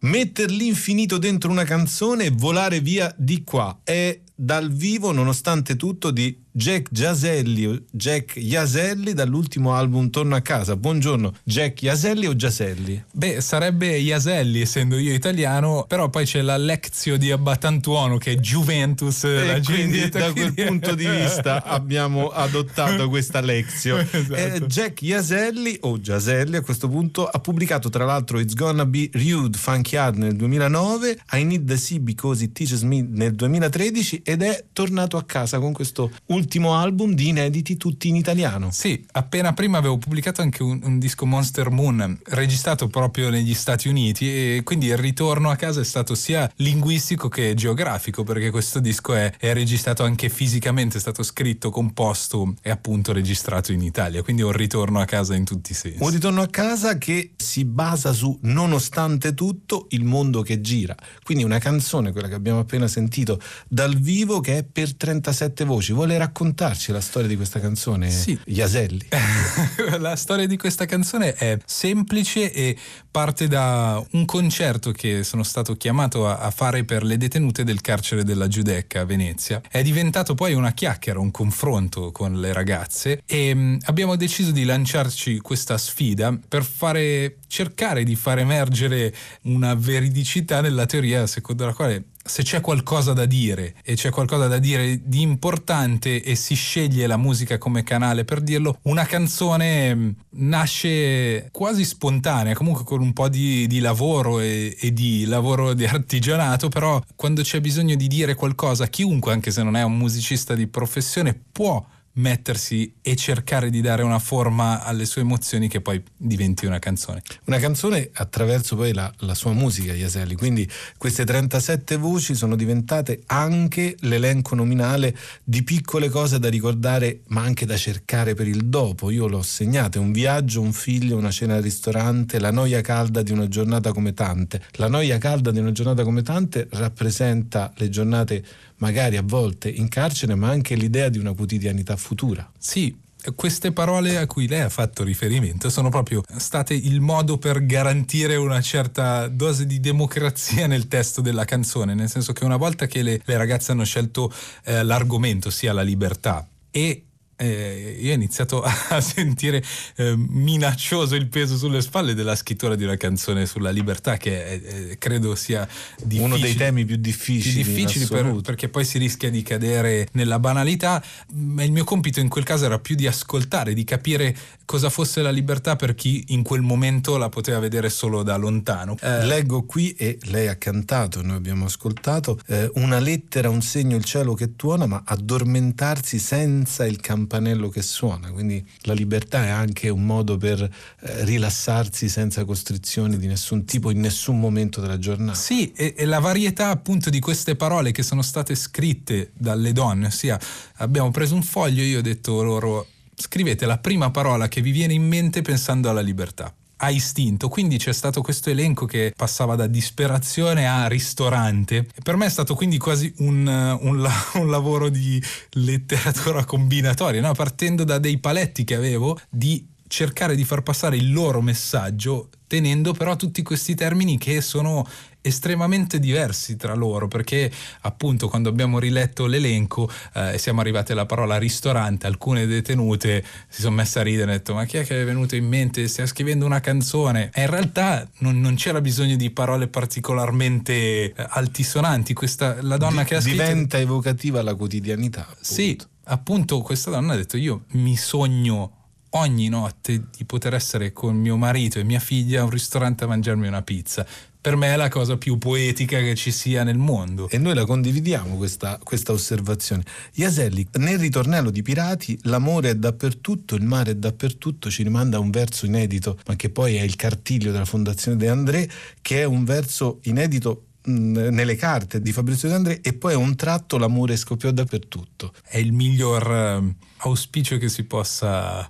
Mettere l'infinito dentro una canzone e volare via di qua è dal vivo, nonostante tutto, di Jack Giaselli, Jack Iaselli dall'ultimo album Torno a casa. Buongiorno, Jack Iaselli o Giaselli? Beh, sarebbe Iaselli essendo io italiano, però poi c'è la Lezio di Abbatantuono che è Juventus. E quindi da quel punto di vista abbiamo adottato questa Lezio. esatto. eh, Jack Iaselli o Giaselli a questo punto ha pubblicato tra l'altro It's Gonna Be Rude Funky Hard nel 2009, I Need the Sea Because It Teaches Me nel 2013 ed è tornato a casa con questo ultimo ultimo album di inediti tutti in italiano. Sì, appena prima avevo pubblicato anche un, un, disco Monster Moon registrato proprio negli Stati Uniti e quindi il ritorno a casa è stato sia linguistico che geografico perché questo disco è, è registrato anche fisicamente, è stato scritto, composto e appunto registrato in Italia, quindi è un ritorno a casa in tutti i sensi. Un ritorno a casa che si basa su nonostante tutto il mondo che gira, quindi una canzone, quella che abbiamo appena sentito dal vivo che è per 37 voci. Vuole raccontarci la storia di questa canzone? Sì. Iaselli. la storia di questa canzone è semplice e parte da un concerto che sono stato chiamato a, a fare per le detenute del carcere della Giudecca a Venezia. È diventato poi una chiacchiera, un confronto con le ragazze e mh, mm, abbiamo deciso di lanciarci questa sfida per fare cercare di far emergere una veridicità nella teoria secondo la quale se c'è qualcosa da dire e c'è qualcosa da dire di importante e si sceglie la musica come canale per dirlo, una canzone mm, nasce quasi spontanea, comunque con un po' di, di lavoro e, e, di lavoro di artigianato, però quando c'è bisogno di dire qualcosa, chiunque, anche se non è un musicista di professione, può mettersi e cercare di dare una forma alle sue emozioni che poi diventi una canzone. Una canzone attraverso poi la, la sua musica, Iaselli, quindi queste 37 voci sono diventate anche l'elenco nominale di piccole cose da ricordare ma anche da cercare per il dopo. Io l'ho segnate, un viaggio, un figlio, una cena al ristorante, la noia calda di una giornata come tante. La noia calda di una giornata come tante rappresenta le giornate magari a volte in carcere, ma anche l'idea di una quotidianità futura. Sì, queste parole a cui lei ha fatto riferimento sono proprio state il modo per garantire una certa dose di democrazia nel testo della canzone, nel senso che una volta che le, le ragazze hanno scelto eh, l'argomento, sia la libertà, e eh, io ho iniziato a sentire eh, minaccioso il peso sulle spalle della scrittura di una canzone sulla libertà che eh, credo sia uno dei temi più difficili, più difficili per, perché poi si rischia di cadere nella banalità ma il mio compito in quel caso era più di ascoltare di capire cosa fosse la libertà per chi in quel momento la poteva vedere solo da lontano. Eh, leggo qui e lei ha cantato noi abbiamo ascoltato eh, una lettera un segno il cielo che tuona ma addormentarsi senza il campanello campanello che suona, quindi la libertà è anche un modo per eh, rilassarsi senza costrizioni di nessun tipo in nessun momento della giornata. Sì, e, e, la varietà appunto di queste parole che sono state scritte dalle donne, ossia abbiamo preso un foglio e io ho detto loro scrivete la prima parola che vi viene in mente pensando alla libertà a istinto. Quindi c'è stato questo elenco che passava da disperazione a ristorante. per me è stato quindi quasi un, un, un lavoro di letteratura combinatoria, no? partendo da dei paletti che avevo di cercare di far passare il loro messaggio tenendo però tutti questi termini che sono estremamente diversi tra loro perché appunto quando abbiamo riletto l'elenco eh, e siamo arrivati alla parola ristorante alcune detenute si sono messe a ridere e hanno detto ma chi è che è venuto in mente? Stiamo scrivendo una canzone. E in realtà non, non c'era bisogno di parole particolarmente eh, altisonanti. Questa, la donna di, che ha scritto diventa evocativa la quotidianità appunto. sì appunto questa donna ha detto io mi sogno ogni notte di poter essere con mio marito e mia figlia a un ristorante a mangiarmi una pizza. Per me è la cosa più poetica che ci sia nel mondo. E noi la condividiamo questa, questa osservazione. Iaselli, nel ritornello di Pirati, l'amore è dappertutto, il mare è dappertutto, ci rimanda a un verso inedito, ma che poi è il cartiglio della Fondazione De André, che è un verso inedito nelle carte di Fabrizio De André e poi è un tratto l'amore scoppiò dappertutto. È il miglior uh, auspicio che si possa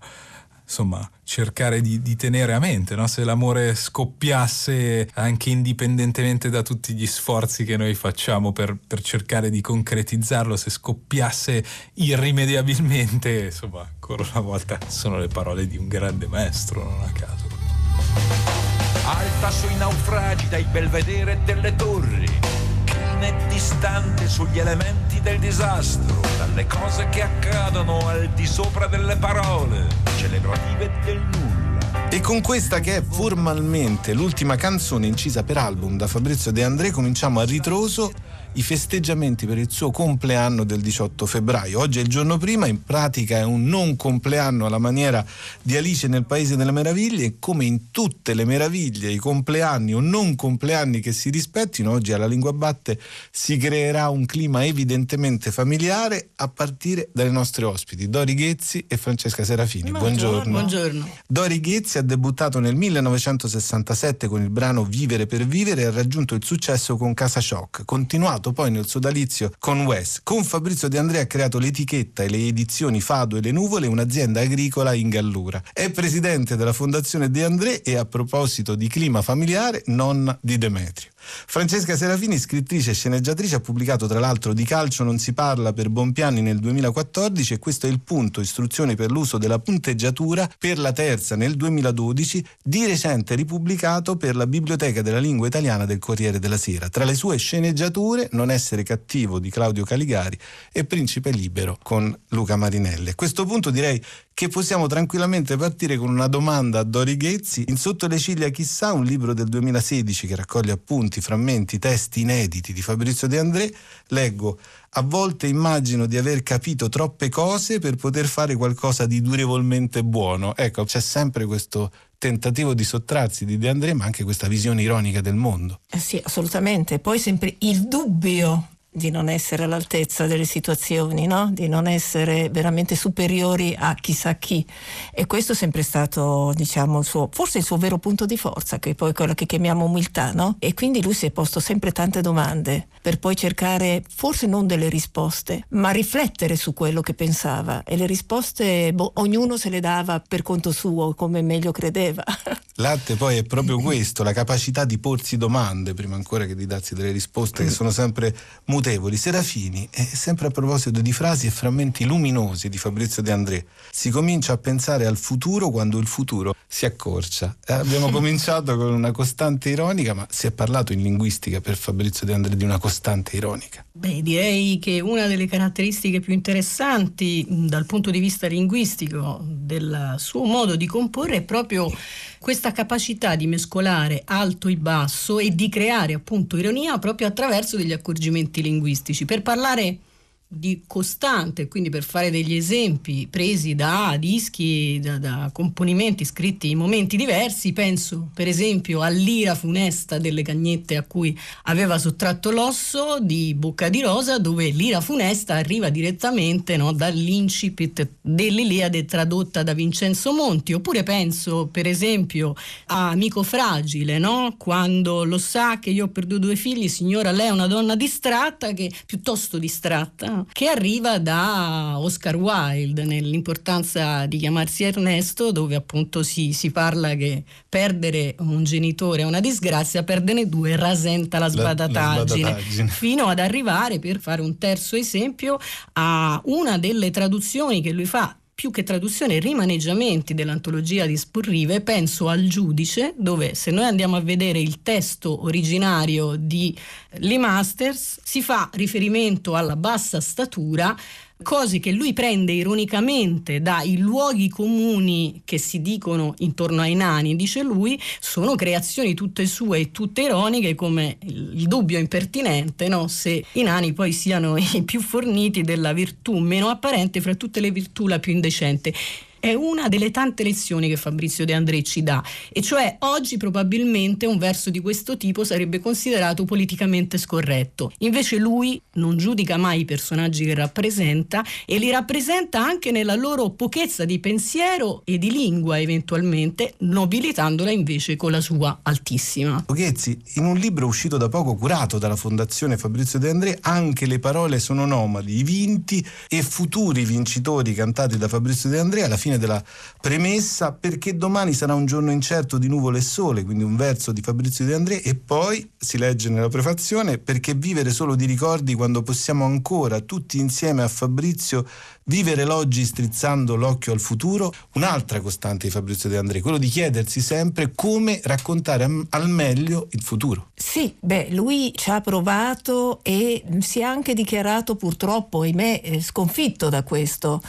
insomma, cercare di, di, tenere a mente, no? se l'amore scoppiasse anche indipendentemente da tutti gli sforzi che noi facciamo per, per cercare di concretizzarlo, se scoppiasse irrimediabilmente, insomma, ancora una volta sono le parole di un grande maestro, non a caso. Alta sui naufragi dai belvedere delle torri. È distante sugli elementi del disastro, dalle cose che accadono al di sopra delle parole, celebrative del nulla. E con questa che è formalmente l'ultima canzone incisa per album da Fabrizio De André cominciamo a ritroso i festeggiamenti per il suo compleanno del 18 febbraio. Oggi è il giorno prima, in pratica è un non compleanno alla maniera di Alice nel Paese delle Meraviglie e come in tutte le meraviglie, i compleanni o non compleanni che si rispettino, oggi alla Lingua Batte si creerà un clima evidentemente familiare a partire dalle nostre ospiti, Dori Ghezzi e Francesca Serafini. Buongiorno. Buongiorno. Dori Ghezzi ha debuttato nel 1967 con il brano Vivere per vivere e ha raggiunto il successo con Casa Shock, continuato continuato poi nel sodalizio con Wes. Con Fabrizio De Andrea ha creato l'etichetta e le edizioni Fado e le Nuvole, un'azienda agricola in Gallura. È presidente della Fondazione De André e a proposito di clima familiare, nonna di Demetrio. Francesca Serafini, scrittrice e sceneggiatrice, ha pubblicato tra l'altro Di calcio non si parla per Bompiani nel 2014 e questo è il punto, istruzioni per l'uso della punteggiatura per la terza nel 2012, di recente ripubblicato per la Biblioteca della Lingua Italiana del Corriere della Sera. Tra le sue sceneggiature Non essere cattivo di Claudio Caligari e Principe Libero con Luca Marinelli. A questo punto direi che possiamo tranquillamente partire con una domanda a Dori Ghezzi. In Sotto le ciglia chissà, un libro del 2016 che raccoglie appunti, frammenti, testi inediti di Fabrizio De André, leggo a volte immagino di aver capito troppe cose per poter fare qualcosa di durevolmente buono. Ecco, c'è sempre questo tentativo di sottrarsi di De André, ma anche questa visione ironica del mondo. Eh sì, assolutamente. Poi sempre il dubbio di non essere all'altezza delle situazioni, no? di non essere veramente superiori a chissà chi. E questo è sempre stato, diciamo, il suo, forse il suo vero punto di forza, che è poi quella che chiamiamo umiltà. No? E quindi lui si è posto sempre tante domande per poi cercare, forse non delle risposte, ma riflettere su quello che pensava. E le risposte boh, ognuno se le dava per conto suo, come meglio credeva. L'arte poi è proprio questo, la capacità di porsi domande prima ancora che di darsi delle risposte che sono sempre mutevoli. Serafini, e sempre a proposito di frasi e frammenti luminosi di Fabrizio De André, si comincia a pensare al futuro quando il futuro si accorcia. Eh, abbiamo cominciato con una costante ironica, ma si è parlato in linguistica per Fabrizio De André di una costante ironica. Beh, direi che una delle caratteristiche più interessanti dal punto di vista linguistico del suo modo di comporre è proprio questa capacità di mescolare alto e basso e di creare appunto ironia proprio attraverso degli accorgimenti linguistici. Per parlare di costante, quindi per fare degli esempi presi da dischi, da, da, componimenti scritti in momenti diversi, penso per esempio all'ira funesta delle cagnette a cui aveva sottratto l'osso di Bocca di Rosa, dove l'ira funesta arriva direttamente no, dall'incipit dell'Iliade tradotta da Vincenzo Monti, oppure penso per esempio a Amico Fragile, no? quando lo sa che io ho perduto due figli, signora lei è una donna distratta, che piuttosto distratta che arriva da Oscar Wilde nell'importanza di chiamarsi Ernesto, dove appunto si, si parla che perdere un genitore è una disgrazia, perderne due rasenta la sbadataggine, la, la sbadataggine, fino ad arrivare, per fare un terzo esempio, a una delle traduzioni che lui fa più che traduzione, rimaneggiamenti dell'antologia di Spurrive, penso al giudice, dove se noi andiamo a vedere il testo originario di Lee Masters, si fa riferimento alla bassa statura cose che lui prende ironicamente dai luoghi comuni che si dicono intorno ai nani, dice lui, sono creazioni tutte sue e tutte ironiche come il dubbio impertinente no? se i nani poi siano i più forniti della virtù meno apparente fra tutte le virtù la più indecente è una delle tante lezioni che Fabrizio De André ci dà, e cioè oggi probabilmente un verso di questo tipo sarebbe considerato politicamente scorretto. Invece lui non giudica mai i personaggi che rappresenta e li rappresenta anche nella loro pochezza di pensiero e di lingua eventualmente, nobilitandola invece con la sua altissima. Poghezzi, in un libro uscito da poco curato dalla Fondazione Fabrizio De André, anche le parole sono nomadi, i vinti e futuri vincitori cantati da Fabrizio De André alla fine della premessa, perché domani sarà un giorno incerto di nuvole e sole, quindi un verso di Fabrizio De André, e poi si legge nella prefazione, perché vivere solo di ricordi quando possiamo ancora tutti insieme a Fabrizio vivere l'oggi strizzando l'occhio al futuro, un'altra costante di Fabrizio De André, quello di chiedersi sempre come raccontare al meglio il futuro. Sì, beh, lui ci ha provato e si è anche dichiarato purtroppo, ahimè, eh, sconfitto da questo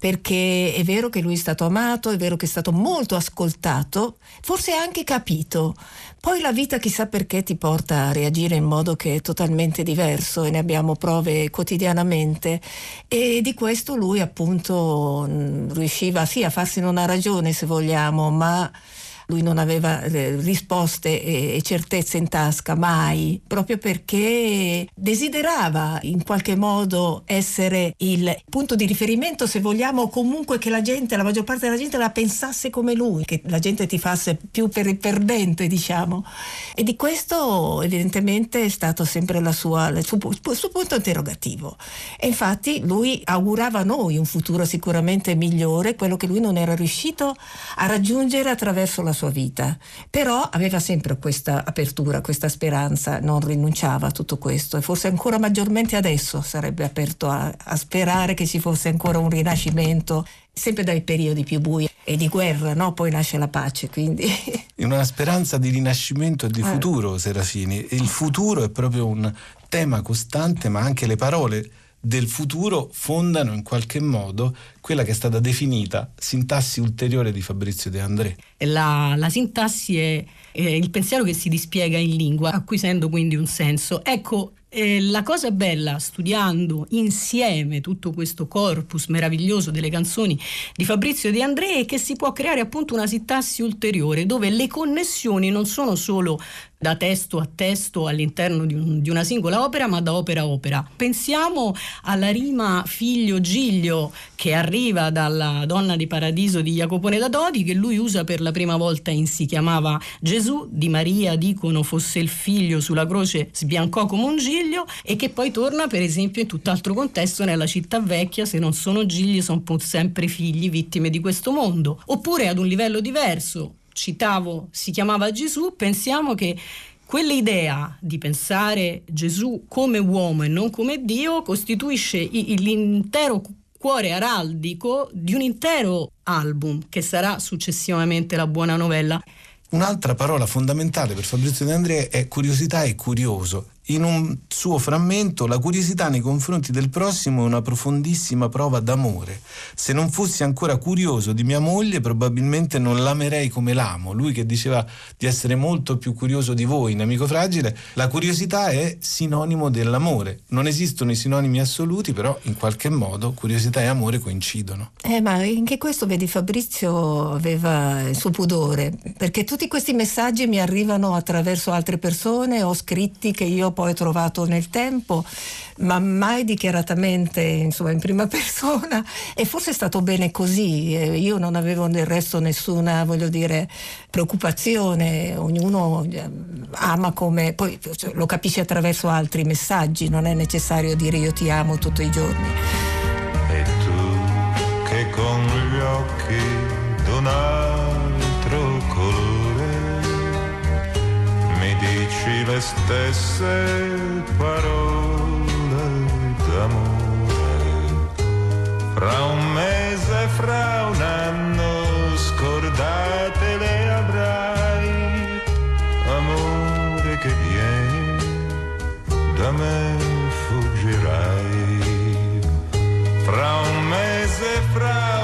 perché è vero che lui è stato amato, è vero che è stato molto ascoltato, forse anche capito. Poi la vita chissà perché ti porta a reagire in modo che è totalmente diverso e ne abbiamo prove quotidianamente. E di questo lui appunto riusciva sì a farsene una ragione se vogliamo, ma lui non aveva eh, risposte e certezze in tasca mai, proprio perché desiderava in qualche modo essere il punto di riferimento, se vogliamo, comunque che la gente, la maggior parte della gente la pensasse come lui, che la gente ti fasse più per il perdente, diciamo. E di questo evidentemente è stato sempre sua, il, suo, il suo punto interrogativo. E infatti lui augurava a noi un futuro sicuramente migliore, quello che lui non era riuscito a raggiungere attraverso la sua sua vita, però aveva sempre questa apertura, questa speranza, non rinunciava a tutto questo e forse ancora maggiormente adesso sarebbe aperto a, a sperare che ci fosse ancora un rinascimento, sempre dai periodi più bui e di guerra, no? poi nasce la pace. Quindi. In una speranza di rinascimento e di Eh. futuro, Serafini. Il futuro è proprio un tema costante, ma anche le parole del futuro fondano in qualche modo quella che è stata definita sintassi ulteriore di Fabrizio De André. La, la sintassi è, è il pensiero che si dispiega in lingua, acquisendo quindi un senso. Ecco, eh, la cosa bella studiando insieme tutto questo corpus meraviglioso delle canzoni di Fabrizio De André è che si può creare appunto una sintassi ulteriore dove le connessioni non sono solo da testo a testo all'interno di, un- di una singola opera, ma da opera a opera. Pensiamo alla rima figlio-giglio che arriva dalla Donna di Paradiso di Jacopone da Dodi, che lui usa per la prima volta in Si chiamava Gesù, di Maria dicono fosse il figlio sulla croce, sbiancò come un giglio, e che poi torna per esempio in tutt'altro contesto nella città vecchia, se non sono gigli sono sempre figli vittime di questo mondo. Oppure ad un livello diverso, citavo, si chiamava Gesù, pensiamo che quell'idea di pensare Gesù come uomo e non come Dio costituisce l'intero cuore araldico di un intero album che sarà successivamente la buona novella. Un'altra parola fondamentale per Fabrizio De André è curiosità e curioso. In un suo frammento, la curiosità nei confronti del prossimo è una profondissima prova d'amore. Se non fossi ancora curioso di mia moglie, probabilmente non l'amerei come l'amo. Lui che diceva di essere molto più curioso di voi in Amico Fragile, la curiosità è sinonimo dell'amore. Non esistono i sinonimi assoluti, però in qualche modo curiosità e amore coincidono. Eh, ma anche questo, vedi, Fabrizio aveva il suo pudore, perché tutti questi messaggi mi arrivano attraverso altre persone o scritti che io poi trovato nel tempo, ma mai dichiaratamente, insomma, in prima persona. E forse è stato bene così. Eh, Io non avevo del resto nessuna, voglio dire, preoccupazione. Ognuno eh, ama come. Poi cioè, lo capisce attraverso altri messaggi, non è necessario dire io ti amo tutti i giorni. E tu che con gli occhi d'un altro colore mi dici le stesse parole d'amore. Fra un mese, fra un anno, scordate le avrai, amore che vieni, da me fuggirai. Fra un mese, fra un anno,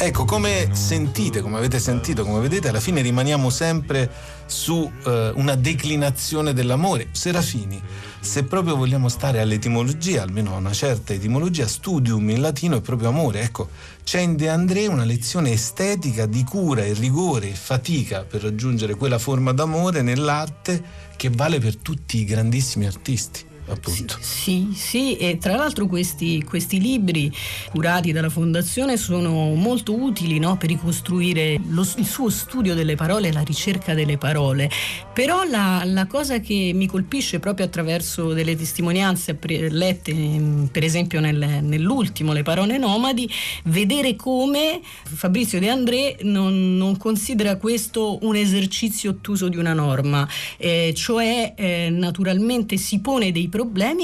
Ecco, come sentite, come avete sentito, come vedete, alla fine rimaniamo sempre su eh, una declinazione dell'amore. Serafini, se proprio vogliamo stare all'etimologia, almeno a una certa etimologia, studium in latino è proprio amore. Ecco, c'è in De André una lezione estetica di cura e rigore e fatica per raggiungere quella forma d'amore nell'arte che vale per tutti i grandissimi artisti. Appunto. Sì, sì, e tra l'altro questi, questi libri curati dalla Fondazione sono molto utili no, per ricostruire lo- il suo studio delle parole la ricerca delle parole. Però la, la cosa che mi colpisce proprio attraverso delle testimonianze lette, ehm, per esempio nel- nell'ultimo, Le parole nomadi, vedere come Fabrizio De André non, non considera questo un esercizio ottuso di una norma, eh, cioè eh, naturalmente si pone dei problemi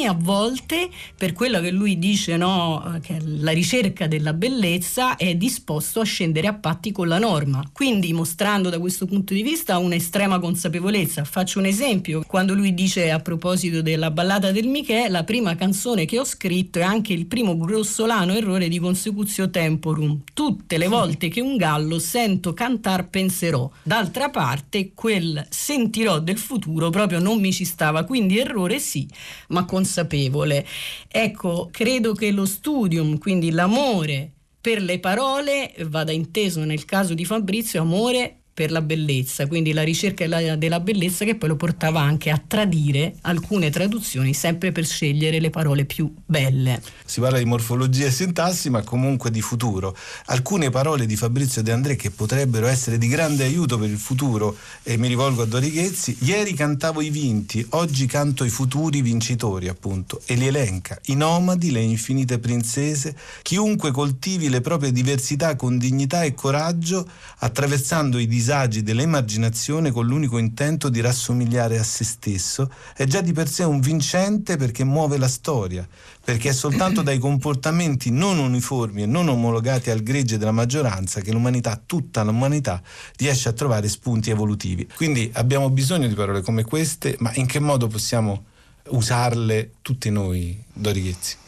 e a volte per quello che lui dice no, che la ricerca della bellezza è disposto a scendere a patti con la norma, quindi mostrando da questo punto di vista un'estrema consapevolezza. Faccio un esempio, quando lui dice a proposito della ballata del Michè, la prima canzone che ho scritto è anche il primo grossolano errore di consecutio temporum. Tutte le volte che un gallo sento cantar penserò. D'altra parte quel sentirò del futuro proprio non mi ci stava, quindi errore sì, ma consapevole. Ecco, credo che lo studium, quindi l'amore per le parole, vada inteso nel caso di Fabrizio amore per la bellezza, quindi la ricerca della bellezza che poi lo portava anche a tradire alcune traduzioni sempre per scegliere le parole più belle. Si parla di morfologia e sintassi, ma comunque di futuro. Alcune parole di Fabrizio De André che potrebbero essere di grande aiuto per il futuro, e mi rivolgo a Dori Ghezzi, ieri cantavo i vinti, oggi canto i futuri vincitori, appunto, e li elenca, i nomadi, le infinite princese, chiunque coltivi le proprie diversità con dignità e coraggio, attraversando i disastri disagi dell'emarginazione con l'unico intento di rassomigliare a se stesso, è già di per sé un vincente perché muove la storia, perché è soltanto dai comportamenti non uniformi e non omologati al gregge della maggioranza che l'umanità, tutta l'umanità, riesce a trovare spunti evolutivi. Quindi abbiamo bisogno di parole come queste, ma in che modo possiamo usarle tutti noi, Dorighezzi?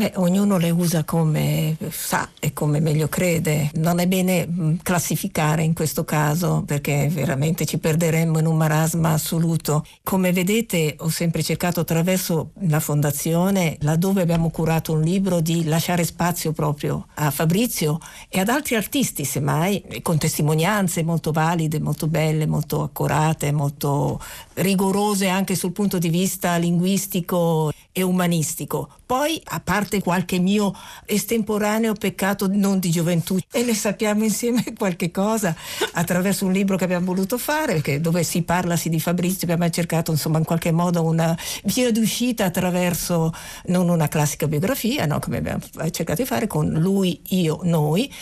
Beh, ognuno le usa come sa e come meglio crede. Non è bene mm, classificare in questo caso perché veramente ci perderemmo in un marasma assoluto. Come vedete ho sempre cercato attraverso la fondazione, laddove abbiamo curato un libro, di lasciare spazio proprio a Fabrizio e ad altri artisti, semmai, con testimonianze molto valide, molto belle, molto accurate, molto rigorose anche sul punto di vista linguistico e umanistico. Poi, a parte qualche mio estemporaneo peccato non di gioventù, e ne sappiamo insieme qualche cosa attraverso un libro che abbiamo voluto fare, dove si parla sì, di Fabrizio, abbiamo cercato insomma in qualche modo una via d'uscita attraverso non una classica biografia, no, come abbiamo cercato di fare con lui, io, noi.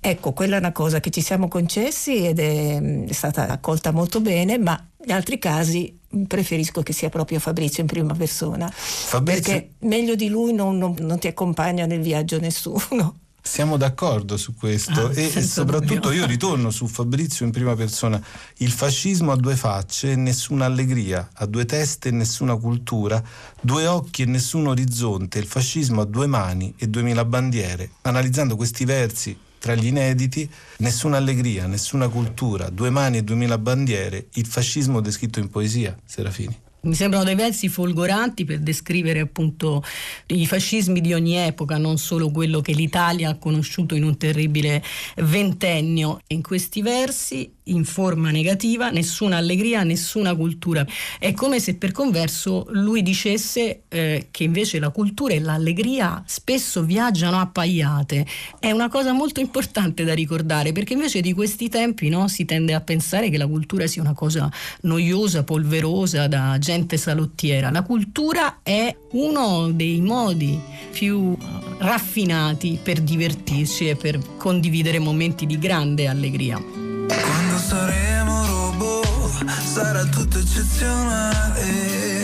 Ecco, quella è una cosa che ci siamo concessi ed è, è stata accolta molto bene, ma in altri casi preferisco che sia proprio Fabrizio in prima persona. Fabrizio... Perché meglio di lui non, non, non ti accompagna nel viaggio nessuno. Siamo d'accordo su questo ah, e, e, soprattutto io ritorno su Fabrizio in prima persona. Il fascismo ha due facce e nessuna allegria, ha due teste e nessuna cultura, due occhi e nessun orizzonte. Il fascismo ha due mani e duemila bandiere. Analizzando questi versi tra gli inediti, nessuna allegria, nessuna cultura, due mani e duemila bandiere, il fascismo descritto in poesia, Serafini. Mi sembrano dei versi folgoranti per descrivere appunto i fascismi di ogni epoca, non solo quello che l'Italia ha conosciuto in un terribile ventennio. In questi versi in forma negativa, nessuna allegria, nessuna cultura. È come se per converso lui dicesse eh, che invece la cultura e l'allegria spesso viaggiano appaiate. È una cosa molto importante da ricordare perché invece di questi tempi no, si tende a pensare che la cultura sia una cosa noiosa, polverosa, da gente salottiera. La cultura è uno dei modi più raffinati per divertirci e per condividere momenti di grande allegria. Quando saremo robot sarà tutto eccezionale.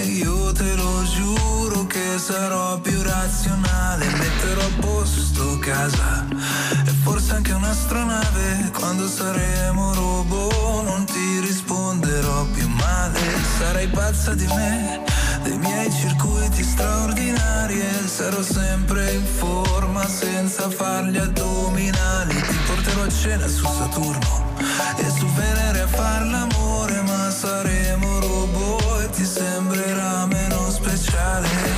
Io te lo giuro che sarò più razionale. Metterò a posto casa e forse anche un'astronave. Quando saremo robot non ti risponderò più male. Sarai pazza di me, dei miei circuiti straordinari. Sarò sempre in forma senza fargli addominali. Porterò a cena su Saturno e su Venere a far l'amore ma saremo robot e ti sembrerà meno speciale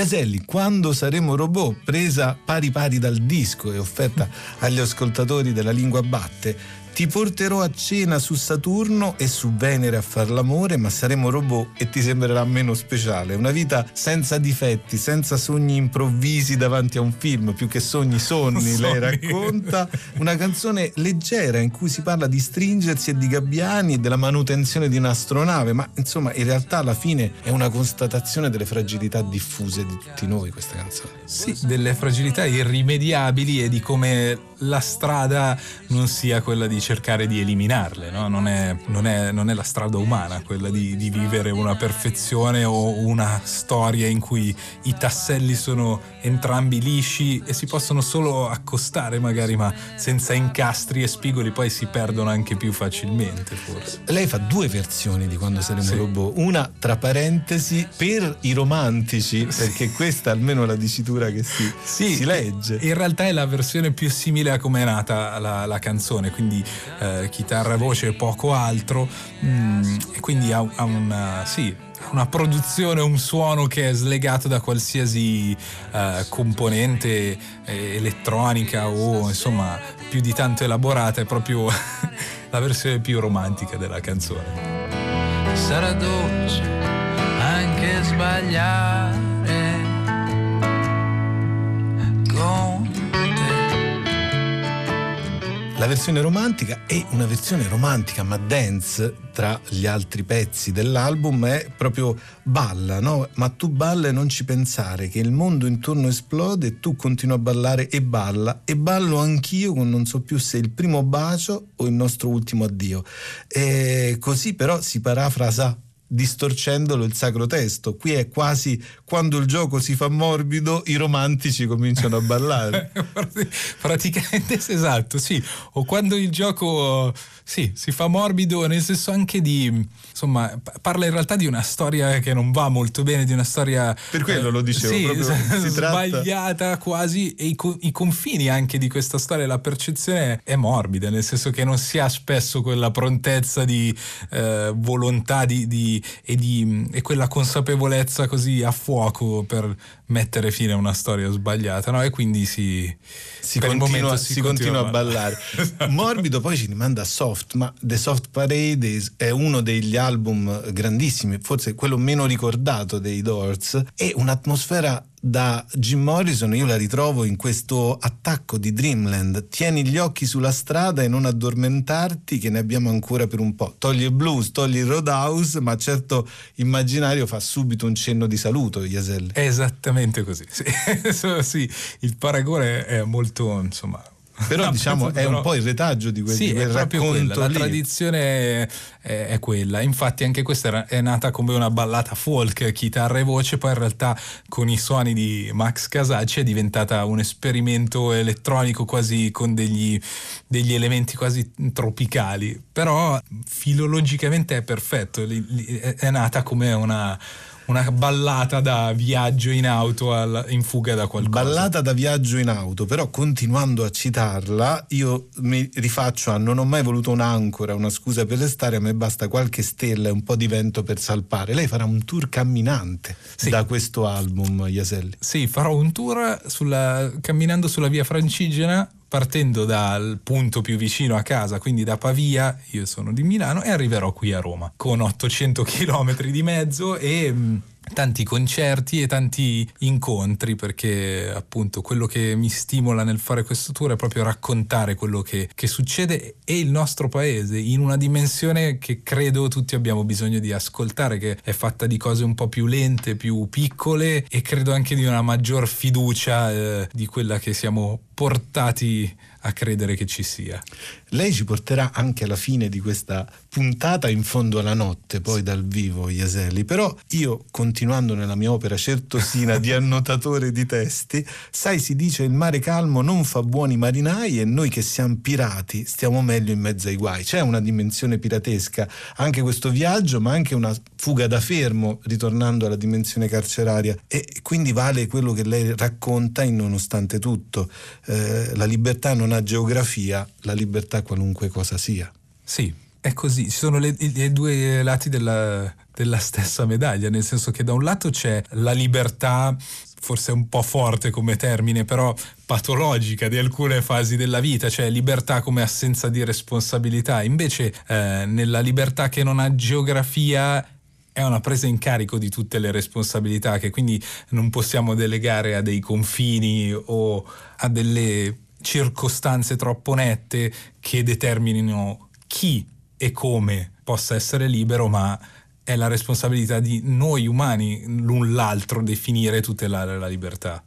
Iaselli, quando saremo robot, presa pari pari dal disco e offerta agli ascoltatori della lingua batte, ti porterò a cena su Saturno e su Venere a far l'amore, ma saremo robot e ti sembrerà meno speciale. Una vita senza difetti, senza sogni improvvisi davanti a un film, più che sogni, sonni, lei racconta. Una canzone leggera in cui si parla di stringersi e di gabbiani e della manutenzione di un'astronave, ma insomma in realtà alla fine è una constatazione delle fragilità diffuse di tutti noi questa canzone. Sì, delle fragilità irrimediabili e di come la strada non sia quella di cercare di eliminarle, no? non, è, non è- non è la strada umana quella di, di vivere una perfezione o una storia in cui i tasselli sono entrambi lisci e si possono solo accostare magari, ma senza incastri e spigoli poi si perdono anche più facilmente forse. Lei fa due versioni di quando saremo Sì. robot, una tra parentesi per i romantici, perché questa almeno è la dicitura che si, si legge. In realtà è la versione più simile a come è nata la, la canzone, quindi eh, chitarra e voce e poco altro, mm, e quindi ha, ha una, sì, una produzione, un suono che è slegato da qualsiasi eh, componente eh, elettronica o insomma più di tanto elaborata, è proprio la versione più romantica della canzone. sarà dolce anche sbagliare La versione romantica e una versione romantica ma dance tra gli altri pezzi dell'album è proprio balla, no? Ma tu balla e non ci pensare che il mondo intorno esplode e tu continui a ballare e balla e ballo anch'io con non so più se il primo bacio o il nostro ultimo addio. E così però si parafrasa distorcendolo il sacro testo. Qui è quasi quando il gioco si fa morbido, i romantici cominciano a ballare. Praticamente esatto, sì. O quando il gioco sì, si fa morbido, nel senso anche di insomma, pa- parla in realtà di una storia che non va molto bene, di una storia Per quello lo dicevo, sì, proprio s- tratta- sbagliata quasi e i, co- i confini anche di questa storia, la percezione è morbida, nel senso che non si ha spesso quella prontezza di eh, volontà di, di- e, di, e quella consapevolezza così a fuoco per mettere fine a una storia sbagliata, no? E quindi si, si continua, momento si continua a ballare. Morbido poi ci rimanda a Soft, ma The Soft Parade è uno degli album grandissimi, forse quello meno ricordato dei Doors, e un'atmosfera da Jim Morrison, io la ritrovo in questo attacco di Dreamland. Tieni gli occhi sulla strada e non addormentarti, che ne abbiamo ancora per un po'. Togli il blues, togli il roadhouse, ma certo immaginario fa subito un cenno di saluto, Iaselli. Esattamente così. Sì. Sì, il paragone è molto, insomma. Però No, diciamo è però- un po' il retaggio di quel, Sì, di quel è racconto quella, la tradizione è, è- è quella. Infatti anche questa era- è nata come una ballata folk, chitarra e voce, poi in realtà con i suoni di Max Casacci è diventata un esperimento elettronico quasi con degli, degli elementi quasi tropicali. Però filologicamente è perfetto, è è nata come una... Una ballata da viaggio in auto al- in fuga da qualcosa. Ballata da viaggio in auto, però continuando a citarla, io mi rifaccio a non ho mai voluto un'ancora, una scusa per restare, a me basta qualche stella e un po' di vento per salpare. Lei farà un tour camminante da questo album, Iaselli. Sì, farò un tour sulla- camminando sulla via Francigena partendo dal punto più vicino a casa, quindi da Pavia, io sono di Milano, e arriverò qui a Roma con 800 km di mezzo e mh, tanti concerti e tanti incontri perché appunto quello che mi stimola nel fare questo tour è proprio raccontare quello che, che succede e il nostro paese in una dimensione che credo tutti abbiamo bisogno di ascoltare che è fatta di cose un po' più lente, più piccole e credo anche di una maggior fiducia eh, di quella che siamo portati a credere che ci sia. Lei ci porterà anche alla fine di questa puntata in fondo alla notte, poi dal vivo, Iaselli. Però io, continuando nella mia opera certosina di annotatore di testi, sai, si dice il mare calmo non fa buoni marinai e noi che siamo pirati stiamo meglio in mezzo ai guai. C'è una dimensione piratesca, anche questo viaggio, ma anche una fuga da fermo, ritornando alla dimensione carceraria. E quindi vale quello che lei racconta in nonostante tutto. Eh, la libertà non ha geografia, la libertà qualunque cosa sia. Sì, è così, ci sono i due lati della, della stessa medaglia, nel senso che da un lato c'è la libertà forse un po' forte come termine, però patologica di alcune fasi della vita, cioè libertà come assenza di responsabilità. Invece eh, nella libertà che non ha geografia è una presa in carico di tutte le responsabilità che quindi non possiamo delegare a dei confini o a delle circostanze troppo nette che determinino chi e come possa essere libero, ma è la responsabilità di noi umani l'un l'altro definire e tutelare la libertà.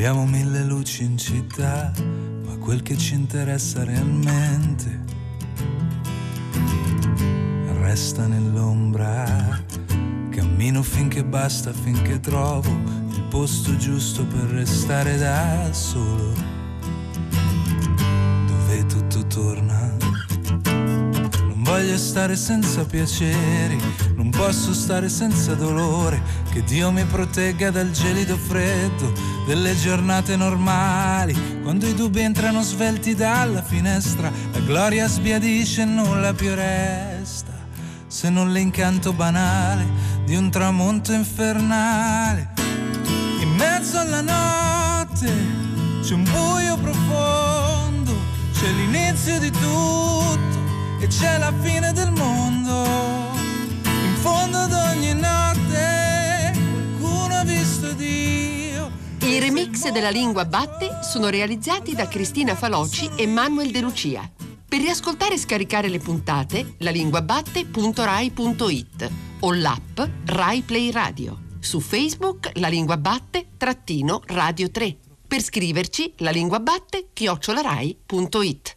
Abbiamo mille luci in città, ma quel che ci interessa realmente resta nell'ombra. Cammino finché basta, finché trovo posto giusto per restare da solo, dove tutto torna. Voglio stare senza piaceri, non posso stare senza dolore, che Dio mi protegga dal gelido freddo delle giornate normali, quando i dubbi entrano svelti dalla finestra, la gloria sbiadisce e nulla più resta, se non l'incanto banale di un tramonto infernale. Mezzo alla notte c'è un buio profondo, c'è l'inizio di tutto e c'è la fine del mondo. In fondo ad ogni notte qualcuno ha visto Dio. I remix della lingua batte sono realizzati da Cristina Faloci e Manuel De Lucia. Per riascoltare e scaricare le puntate, lalinguabatte.rai.it o l'app Rai Play Radio. Su Facebook La Lingua Batte trattino Radio 3. Per scriverci la lingua batte chiocciolarai.it.